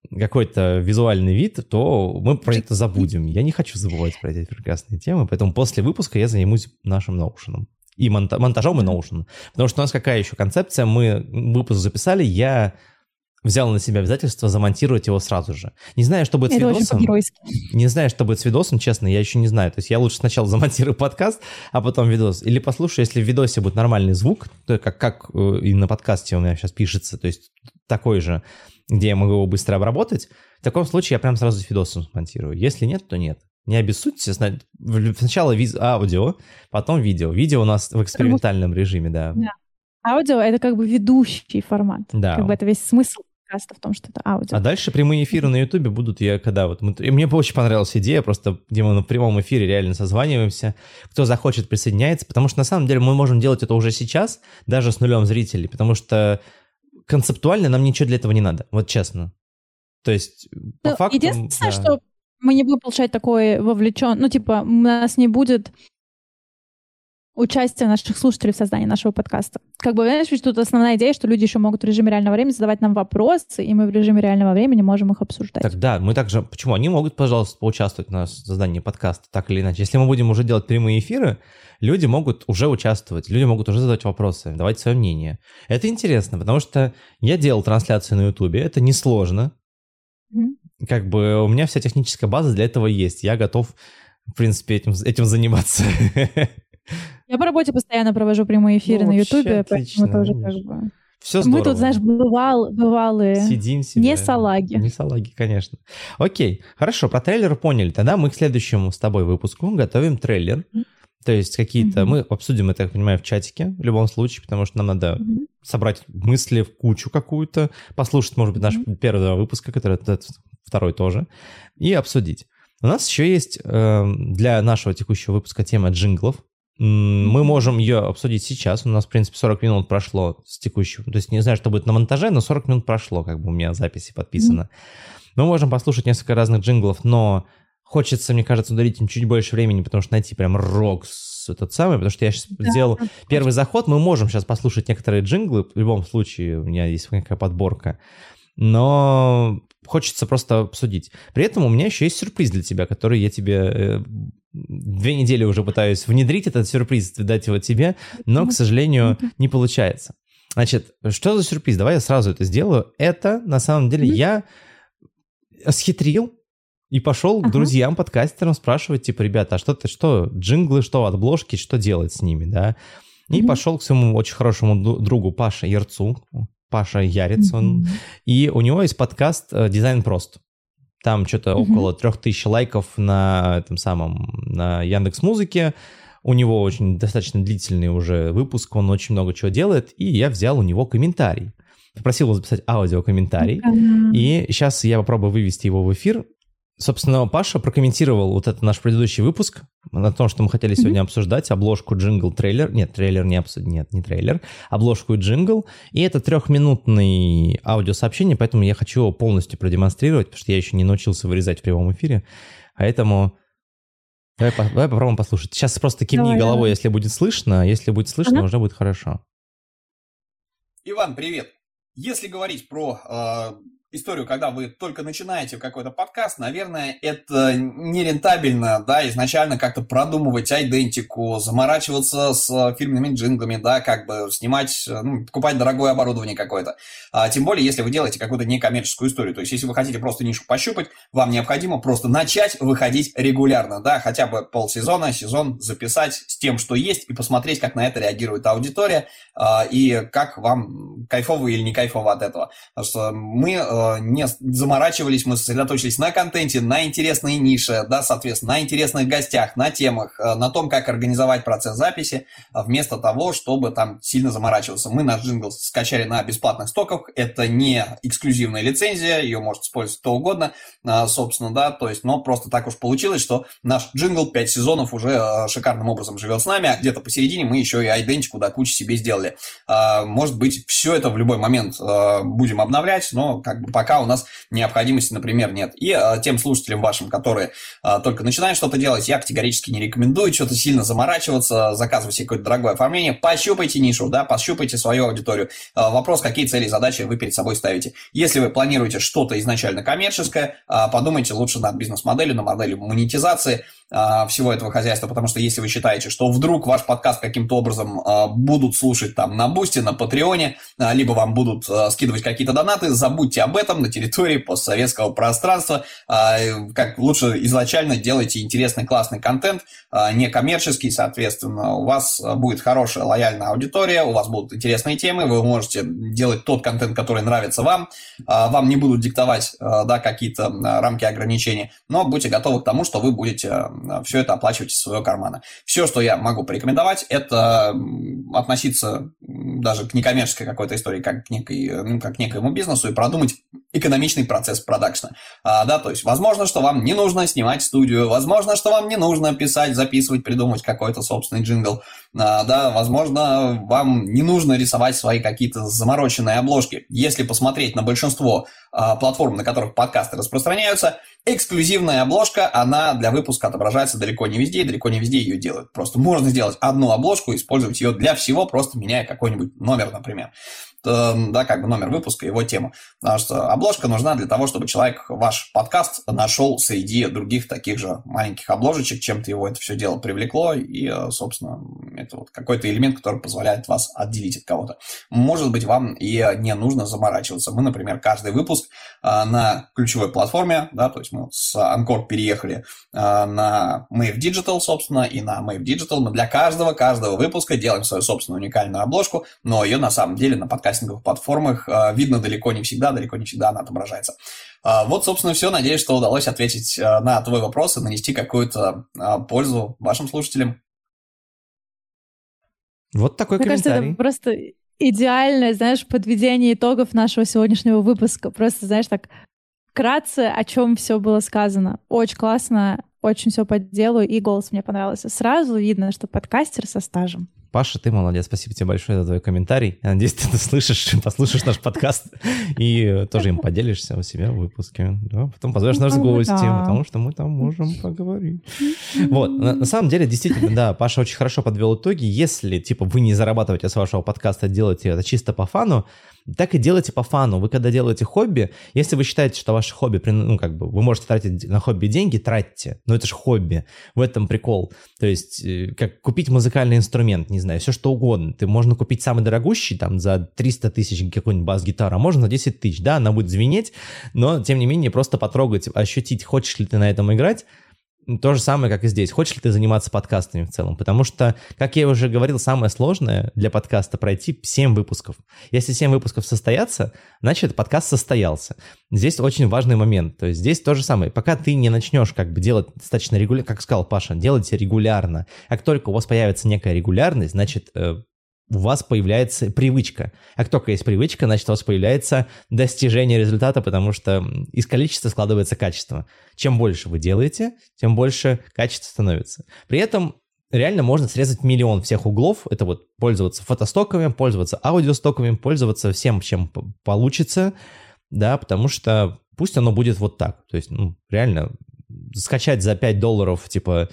какой-то визуальный вид, то мы про это забудем. Я не хочу забывать про эти прекрасные темы, поэтому после выпуска я займусь нашим Notion. И монта- монтажом, и Notion. Потому что у нас какая еще концепция? Мы выпуск записали, я взял на себя обязательство замонтировать его сразу же. Не знаю, что будет с Это видосом. Не знаю, что будет с видосом, честно, я еще не знаю. То есть я лучше сначала замонтирую подкаст, а потом видос. Или послушаю, если в видосе будет нормальный звук, то как, как э, и на подкасте у меня сейчас пишется, то есть такой же, где я могу его быстро обработать, в таком случае я прям сразу с видосом смонтирую. Если нет, то нет. Не обессудьте, сначала виз, аудио, потом видео. Видео у нас в экспериментальном режиме, да. да. Аудио — это как бы ведущий формат. Да. Как бы это весь смысл подкаста в том, что это аудио. А дальше прямые эфиры на Ютубе будут, я когда вот... Мы, мне очень понравилась идея, просто где мы на прямом эфире реально созваниваемся, кто захочет присоединяется, потому что на самом деле мы можем делать это уже сейчас, даже с нулем зрителей, потому что концептуально нам ничего для этого не надо, вот честно. То есть, по ну, факту... Единственное, да. что мы не будем получать такой вовлечен, ну, типа, у нас не будет участия наших слушателей в создании нашего подкаста. Как бы, знаешь, тут основная идея, что люди еще могут в режиме реального времени задавать нам вопросы, и мы в режиме реального времени можем их обсуждать. Так да, мы также... Почему? Они могут, пожалуйста, поучаствовать на создании подкаста, так или иначе. Если мы будем уже делать прямые эфиры, люди могут уже участвовать, люди могут уже задавать вопросы, давать свое мнение. Это интересно, потому что я делал трансляцию на Ютубе, это несложно. Mm-hmm. Как бы у меня вся техническая база для этого есть. Я готов, в принципе, этим, этим заниматься. (laughs) Я по работе постоянно провожу прямые эфиры ну, на Ютубе, поэтому тоже как бы... Все здорово. Мы тут, знаешь, бывал, бывалые. Сидим себе. Не салаги. Не салаги, конечно. Окей, хорошо, про трейлер поняли. Тогда мы к следующему с тобой выпуску готовим трейлер. Mm-hmm. То есть какие-то... Mm-hmm. Мы обсудим это, я понимаю, в чатике в любом случае, потому что нам надо mm-hmm. собрать мысли в кучу какую-то, послушать, может быть, наш mm-hmm. первый выпуск, который этот второй тоже, и обсудить. У нас еще есть э, для нашего текущего выпуска тема джинглов. Мы можем ее обсудить сейчас. У нас, в принципе, 40 минут прошло с текущего. То есть не знаю, что будет на монтаже, но 40 минут прошло, как бы у меня записи подписано. Мы можем послушать несколько разных джинглов, но хочется, мне кажется, ударить им чуть больше времени, потому что найти прям рок этот самый, потому что я сейчас да, сделал первый заход. Мы можем сейчас послушать некоторые джинглы. В любом случае, у меня есть какая подборка. Но хочется просто обсудить. При этом у меня еще есть сюрприз для тебя, который я тебе э, две недели уже пытаюсь внедрить этот сюрприз, дать его тебе, но, к сожалению, (laughs) не получается. Значит, что за сюрприз? Давай я сразу это сделаю. Это, на самом деле, я схитрил и пошел к друзьям, подкастерам спрашивать, типа, ребята, а что ты, что, джинглы, что, обложки, что делать с ними, да? И пошел к своему очень хорошему другу Паше Ярцу, Паша Ярец, он, и у него есть подкаст э, «Дизайн прост». Там что-то mm-hmm. около 3000 лайков на этом самом, на Яндекс Музыке. У него очень достаточно длительный уже выпуск, он очень много чего делает, и я взял у него комментарий. Попросил его записать аудиокомментарий, mm-hmm. и сейчас я попробую вывести его в эфир. Собственно, Паша прокомментировал вот этот наш предыдущий выпуск на том, что мы хотели сегодня mm-hmm. обсуждать, обложку, джингл, трейлер. Нет, трейлер не обсудить, нет, не трейлер. Обложку и джингл. И это трехминутный аудиосообщение, поэтому я хочу его полностью продемонстрировать, потому что я еще не научился вырезать в прямом эфире. Поэтому давай, давай попробуем послушать. Сейчас просто кивни давай, головой, давай. если будет слышно. Если будет слышно, ага. уже будет хорошо. Иван, привет. Если говорить про э, историю, когда вы только начинаете какой-то подкаст, наверное, это нерентабельно, да, изначально как-то продумывать айдентику, заморачиваться с фирменными джинглами, да, как бы снимать, ну, покупать дорогое оборудование какое-то. А, тем более, если вы делаете какую-то некоммерческую историю. То есть, если вы хотите просто нишу пощупать, вам необходимо просто начать выходить регулярно, да, хотя бы полсезона, сезон записать с тем, что есть, и посмотреть, как на это реагирует аудитория, а, и как вам кайфово или не кайфово от этого. Потому что мы а, не заморачивались, мы сосредоточились на контенте, на интересной нише, да, соответственно, на интересных гостях, на темах, э, на том, как организовать процесс записи, а вместо того, чтобы там сильно заморачиваться. Мы наш джингл скачали на бесплатных стоках, это не эксклюзивная лицензия, ее может использовать кто угодно, а, собственно, да, то есть, но просто так уж получилось, что наш джингл 5 сезонов уже э, шикарным образом живет с нами, а где-то посередине мы еще и айдентику до кучи себе сделали. А, может быть, все это в любой момент э, будем обновлять, но как бы пока у нас необходимости, например, нет. И э, тем слушателям вашим, которые э, только начинают что-то делать, я категорически не рекомендую что-то сильно заморачиваться, заказывать себе какое-то дорогое оформление. Пощупайте нишу, да, пощупайте свою аудиторию. Э, вопрос, какие цели и задачи вы перед собой ставите. Если вы планируете что-то изначально коммерческое, подумайте лучше над бизнес-моделью, на модели монетизации. А, всего этого хозяйства, потому что если вы считаете, что вдруг ваш подкаст каким-то образом а, будут слушать там на Бусти, на Патреоне, а, либо вам будут скидывать какие-то донаты, забудьте об этом на территории постсоветского пространства. Как лучше изначально делайте интересный, классный контент, не коммерческий, соответственно, у вас будет хорошая, лояльная аудитория, у вас будут интересные темы, вы можете делать тот контент, который нравится вам, вам не будут диктовать да, какие-то рамки ограничений, но будьте готовы к тому, что вы будете все это оплачивать из своего кармана. Все, что я могу порекомендовать, это относиться даже к некоммерческой какой-то истории, как к, некой, ну, как к некоему бизнесу и продумать экономичный процесс продакшна. А, да, то есть, возможно, что вам не нужно снимать студию, возможно, что вам не нужно писать, записывать, придумать какой-то собственный джингл, а, да, возможно, вам не нужно рисовать свои какие-то замороченные обложки. Если посмотреть на большинство а, платформ, на которых подкасты распространяются, эксклюзивная обложка, она для выпуска отображается далеко не везде, и далеко не везде ее делают. Просто можно сделать одну обложку, использовать ее для всего, просто меняя какой-нибудь номер, например. Эм, да, как бы номер выпуска, его тему. Потому что обложка нужна для того, чтобы человек ваш подкаст нашел среди других таких же маленьких обложечек, чем-то его это все дело привлекло, и, э, собственно, это вот какой-то элемент, который позволяет вас отделить от кого-то. Может быть, вам и не нужно заморачиваться. Мы, например, каждый выпуск э, на ключевой платформе, да, то есть мы с Анкор переехали э, на Mave Digital, собственно, и на Mave Digital мы для каждого, каждого выпуска делаем свою собственную уникальную обложку, но ее на самом деле на подкасте подкастинговых платформах а, видно далеко не всегда, далеко не всегда она отображается. А, вот, собственно, все. Надеюсь, что удалось ответить а, на твой вопрос и нанести какую-то пользу вашим слушателям. Вот такой Мне комментарий. кажется, это просто идеальное, знаешь, подведение итогов нашего сегодняшнего выпуска. Просто, знаешь, так вкратце, о чем все было сказано. Очень классно, очень все по делу, и голос мне понравился. Сразу видно, что подкастер со стажем. Паша, ты молодец. Спасибо тебе большое за твой комментарий. Я надеюсь, ты это слышишь, (laughs) послушаешь наш подкаст и тоже им поделишься у себя в выпуске. Да? Потом позовешь нас в гости, потому что мы там можем поговорить. Вот. На, на самом деле, действительно, да, Паша очень хорошо подвел итоги. Если, типа, вы не зарабатываете с вашего подкаста, делаете это чисто по фану, так и делайте по фану. Вы когда делаете хобби, если вы считаете, что ваше хобби, ну, как бы, вы можете тратить на хобби деньги, тратьте. Но это же хобби. В этом прикол. То есть, э, как купить музыкальный инструмент, не знаю, все что угодно. Ты можно купить самый дорогущий, там, за 300 тысяч какой-нибудь бас-гитара, а можно за 10 тысяч. Да, она будет звенеть, но, тем не менее, просто потрогать, ощутить, хочешь ли ты на этом играть, то же самое, как и здесь. Хочешь ли ты заниматься подкастами в целом? Потому что, как я уже говорил, самое сложное для подкаста пройти 7 выпусков. Если 7 выпусков состоятся, значит, подкаст состоялся. Здесь очень важный момент. То есть здесь то же самое. Пока ты не начнешь как бы делать достаточно регулярно, как сказал Паша, делайте регулярно. Как только у вас появится некая регулярность, значит, э, у вас появляется привычка. Как только есть привычка, значит, у вас появляется достижение результата, потому что из количества складывается качество. Чем больше вы делаете, тем больше качество становится. При этом реально можно срезать миллион всех углов. Это вот пользоваться фотостоками, пользоваться аудиостоками, пользоваться всем, чем получится, да, потому что пусть оно будет вот так. То есть, ну, реально, скачать за 5 долларов, типа,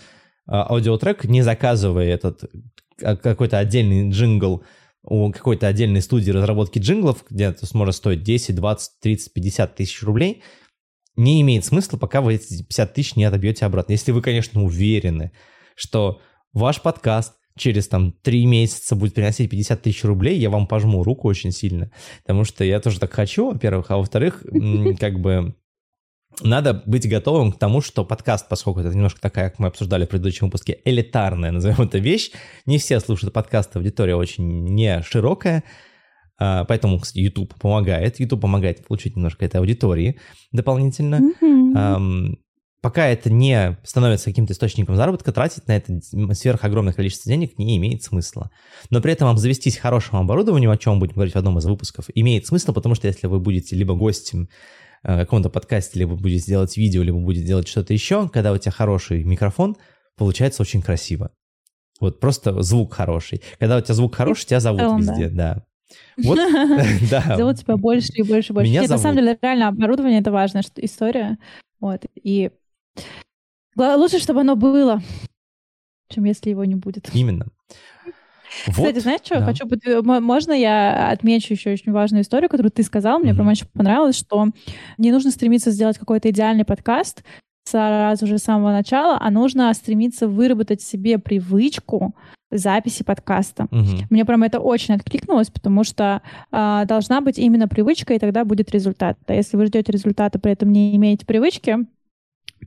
а, аудиотрек, не заказывая этот а, какой-то отдельный джингл у какой-то отдельной студии разработки джинглов, где это сможет стоить 10, 20, 30, 50 тысяч рублей, не имеет смысла, пока вы эти 50 тысяч не отобьете обратно. Если вы, конечно, уверены, что ваш подкаст через там три месяца будет приносить 50 тысяч рублей, я вам пожму руку очень сильно, потому что я тоже так хочу, во-первых, а во-вторых, как бы надо быть готовым к тому, что подкаст, поскольку это немножко такая, как мы обсуждали в предыдущем выпуске, элитарная, (laughs) назовем это вещь, не все слушают подкасты, аудитория очень не широкая, а, поэтому, кстати, YouTube помогает. YouTube помогает получить немножко этой аудитории дополнительно. Mm-hmm. Пока это не становится каким-то источником заработка, тратить на это сверх огромное количество денег не имеет смысла. Но при этом обзавестись хорошим оборудованием, о чем будем говорить в одном из выпусков, имеет смысл, потому что если вы будете либо гостем каком-то подкасте, либо будет делать видео, либо будет делать что-то еще, когда у тебя хороший микрофон, получается очень красиво. Вот просто звук хороший. Когда у тебя звук хороший, тебя зовут целом, везде, да. да. Вот, (laughs) да. Зовут тебя больше и больше и больше. Меня Нет, зовут. на самом деле, реально, оборудование — это важная история. Вот, и лучше, чтобы оно было, чем если его не будет. Именно. Кстати, вот, знаешь, что да. хочу... Можно я отмечу еще очень важную историю, которую ты сказал, мне mm-hmm. прям очень понравилось, что не нужно стремиться сделать какой-то идеальный подкаст, сразу же с самого начала, а нужно стремиться выработать себе привычку записи подкаста. Угу. Мне прям это очень откликнулось, потому что э, должна быть именно привычка, и тогда будет результат. А если вы ждете результата, при этом не имеете привычки,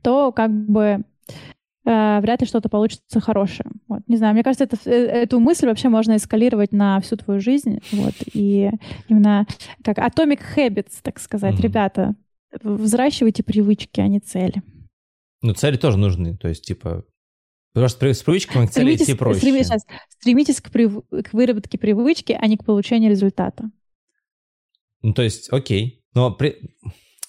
то как бы э, вряд ли что-то получится хорошее. Вот. Не знаю, мне кажется, это, э, эту мысль вообще можно эскалировать на всю твою жизнь. Вот. И именно как atomic habits, так сказать. Mm-hmm. Ребята, взращивайте привычки, а не цели. Ну, цели тоже нужны. То есть, типа, Потому что с привычками к цели идти проще. Стремитесь, сейчас, стремитесь к, прив... к выработке привычки, а не к получению результата. Ну, то есть, окей. Но при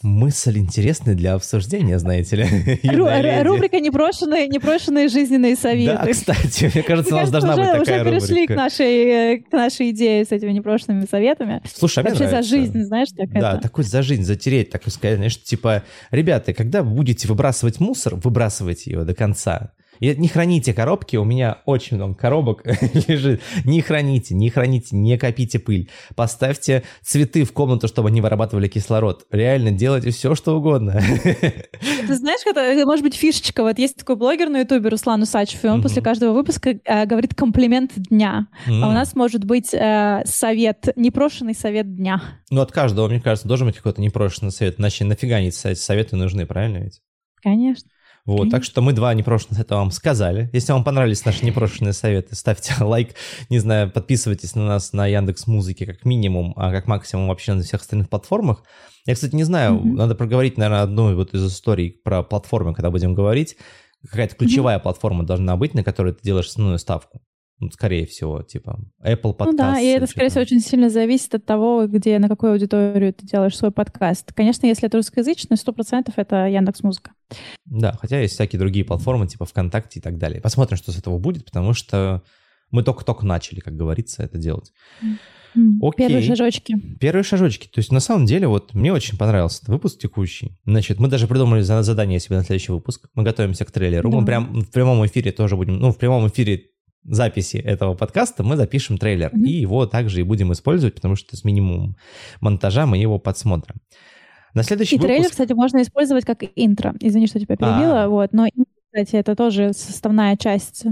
мысль интересная для обсуждения, знаете ли. (laughs) Ру- рубрика «Непрошенные, «Непрошенные жизненные советы». Да, кстати, мне кажется, у нас должна быть такая рубрика. Уже перешли к нашей, к нашей идее с этими непрошенными советами. Слушай, а мне Вообще за жизнь, знаешь, так Да, это. такой за жизнь, затереть, так сказать, знаешь, типа, ребята, когда вы будете выбрасывать мусор, выбрасывайте его до конца. И не храните коробки, у меня очень много коробок (laughs) лежит. Не храните, не храните, не копите пыль. Поставьте цветы в комнату, чтобы они вырабатывали кислород. Реально делайте все, что угодно. Ты знаешь, это может быть фишечка. Вот есть такой блогер на ютубе Руслан Усачев, и он mm-hmm. после каждого выпуска э, говорит комплимент дня. Mm-hmm. А у нас может быть э, совет, непрошенный совет дня. Ну, от каждого, мне кажется, должен быть какой-то непрошенный совет. Иначе нафига эти советы нужны, правильно ведь? Конечно. Вот, так что мы два непрошенных это вам сказали. Если вам понравились наши непрошенные советы, ставьте (laughs) лайк, не знаю, подписывайтесь на нас на Яндекс Музыке как минимум, а как максимум вообще на всех остальных платформах. Я, кстати, не знаю, mm-hmm. надо проговорить, наверное, одну вот из историй про платформы, когда будем говорить. Какая-то ключевая mm-hmm. платформа должна быть, на которой ты делаешь основную ставку. Ну, скорее всего, типа Apple подкаст. Ну да, и это, скорее всего, очень сильно зависит от того, где, на какую аудиторию ты делаешь свой подкаст. Конечно, если это русскоязычный, сто процентов это Яндекс Музыка. Да, хотя есть всякие другие платформы, типа ВКонтакте и так далее. Посмотрим, что с этого будет, потому что мы только-только начали, как говорится, это делать. Окей. Первые шажочки. Первые шажочки. То есть, на самом деле, вот мне очень понравился этот выпуск текущий. Значит, мы даже придумали задание себе на следующий выпуск. Мы готовимся к трейлеру. Да. Мы прям в прямом эфире тоже будем, ну, в прямом эфире записи этого подкаста мы запишем трейлер, mm-hmm. и его также и будем использовать, потому что с минимумом монтажа мы его подсмотрим. На следующий и выпуск... трейлер, кстати, можно использовать как интро. Извини, что тебя перебила, А-а-а. вот, но кстати, это тоже составная часть э,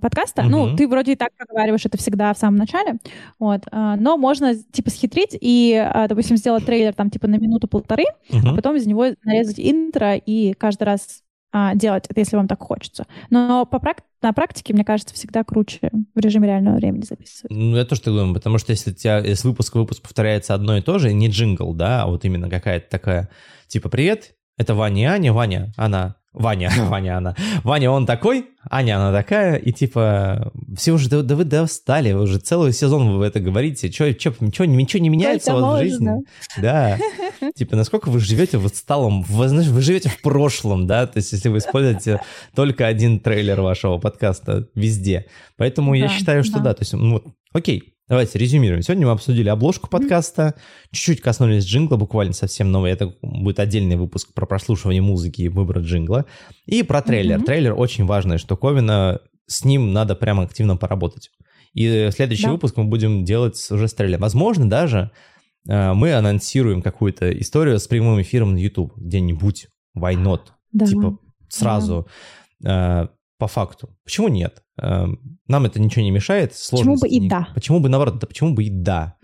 подкаста. Mm-hmm. Ну, ты вроде и так проговариваешь это всегда в самом начале, вот, э, но можно типа схитрить и, э, допустим, сделать трейлер там типа на минуту-полторы, mm-hmm. а потом из него нарезать интро и каждый раз а, делать это, если вам так хочется. Но по прак- на практике, мне кажется, всегда круче в режиме реального времени записывать. Ну, я тоже так думаю, потому что если у тебя из выпуска в выпуск повторяется одно и то же, не джингл, да, а вот именно какая-то такая, типа, привет, это Ваня и Аня, Ваня, она Ваня, (laughs) Ваня она. Ваня, он такой, Аня, она такая, и типа, все уже, да, да вы достали, уже целый сезон вы это говорите, что, что, ничего, ничего не меняется у вас в жизни? Да. (laughs) Типа, насколько вы живете в отсталом, вы, знаешь, вы живете в прошлом, да, то есть если вы используете (laughs) только один трейлер вашего подкаста везде. Поэтому я считаю, что да, то есть, ну вот, окей, Давайте резюмируем. Сегодня мы обсудили обложку подкаста, чуть-чуть коснулись джингла, буквально совсем новый. Это будет отдельный выпуск про прослушивание музыки и выбор джингла. И про трейлер. Mm-hmm. Трейлер очень важная штуковина. С ним надо прямо активно поработать. И следующий да. выпуск мы будем делать уже с трейлером. Возможно, даже э, мы анонсируем какую-то историю с прямым эфиром на YouTube где-нибудь. Why not? Да. Типа сразу. Да. По факту. Почему нет? Эм, нам это ничего не мешает. Почему бы и да? Почему бы наоборот? Да почему бы и да?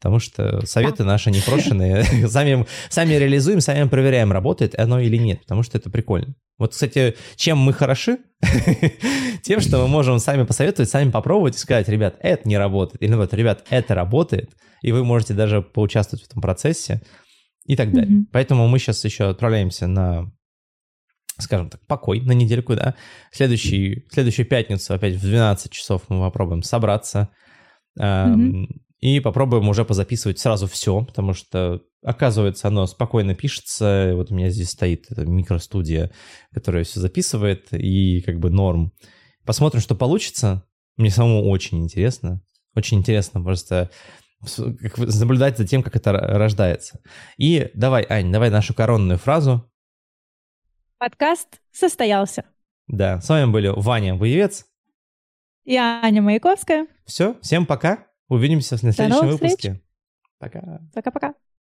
Потому что советы да. наши непрошенные. (laughs) (laughs) сами, сами реализуем, сами проверяем, работает оно или нет. Потому что это прикольно. Вот, кстати, чем мы хороши? (laughs) Тем, что мы можем сами посоветовать, сами попробовать и сказать, ребят, это не работает. Или вот, ребят, это работает. И вы можете даже поучаствовать в этом процессе и так далее. Поэтому мы сейчас еще отправляемся на скажем так, покой на недельку, да. Следующий, следующую пятницу опять в 12 часов мы попробуем собраться mm-hmm. и попробуем уже позаписывать сразу все, потому что, оказывается, оно спокойно пишется. Вот у меня здесь стоит микростудия, которая все записывает, и как бы норм. Посмотрим, что получится. Мне самому очень интересно. Очень интересно просто наблюдать за тем, как это рождается. И давай, Ань, давай нашу коронную фразу Подкаст состоялся. Да, с вами были Ваня Боевец. И Аня Маяковская. Все, всем пока. Увидимся в следующем выпуске. Пока. Пока-пока.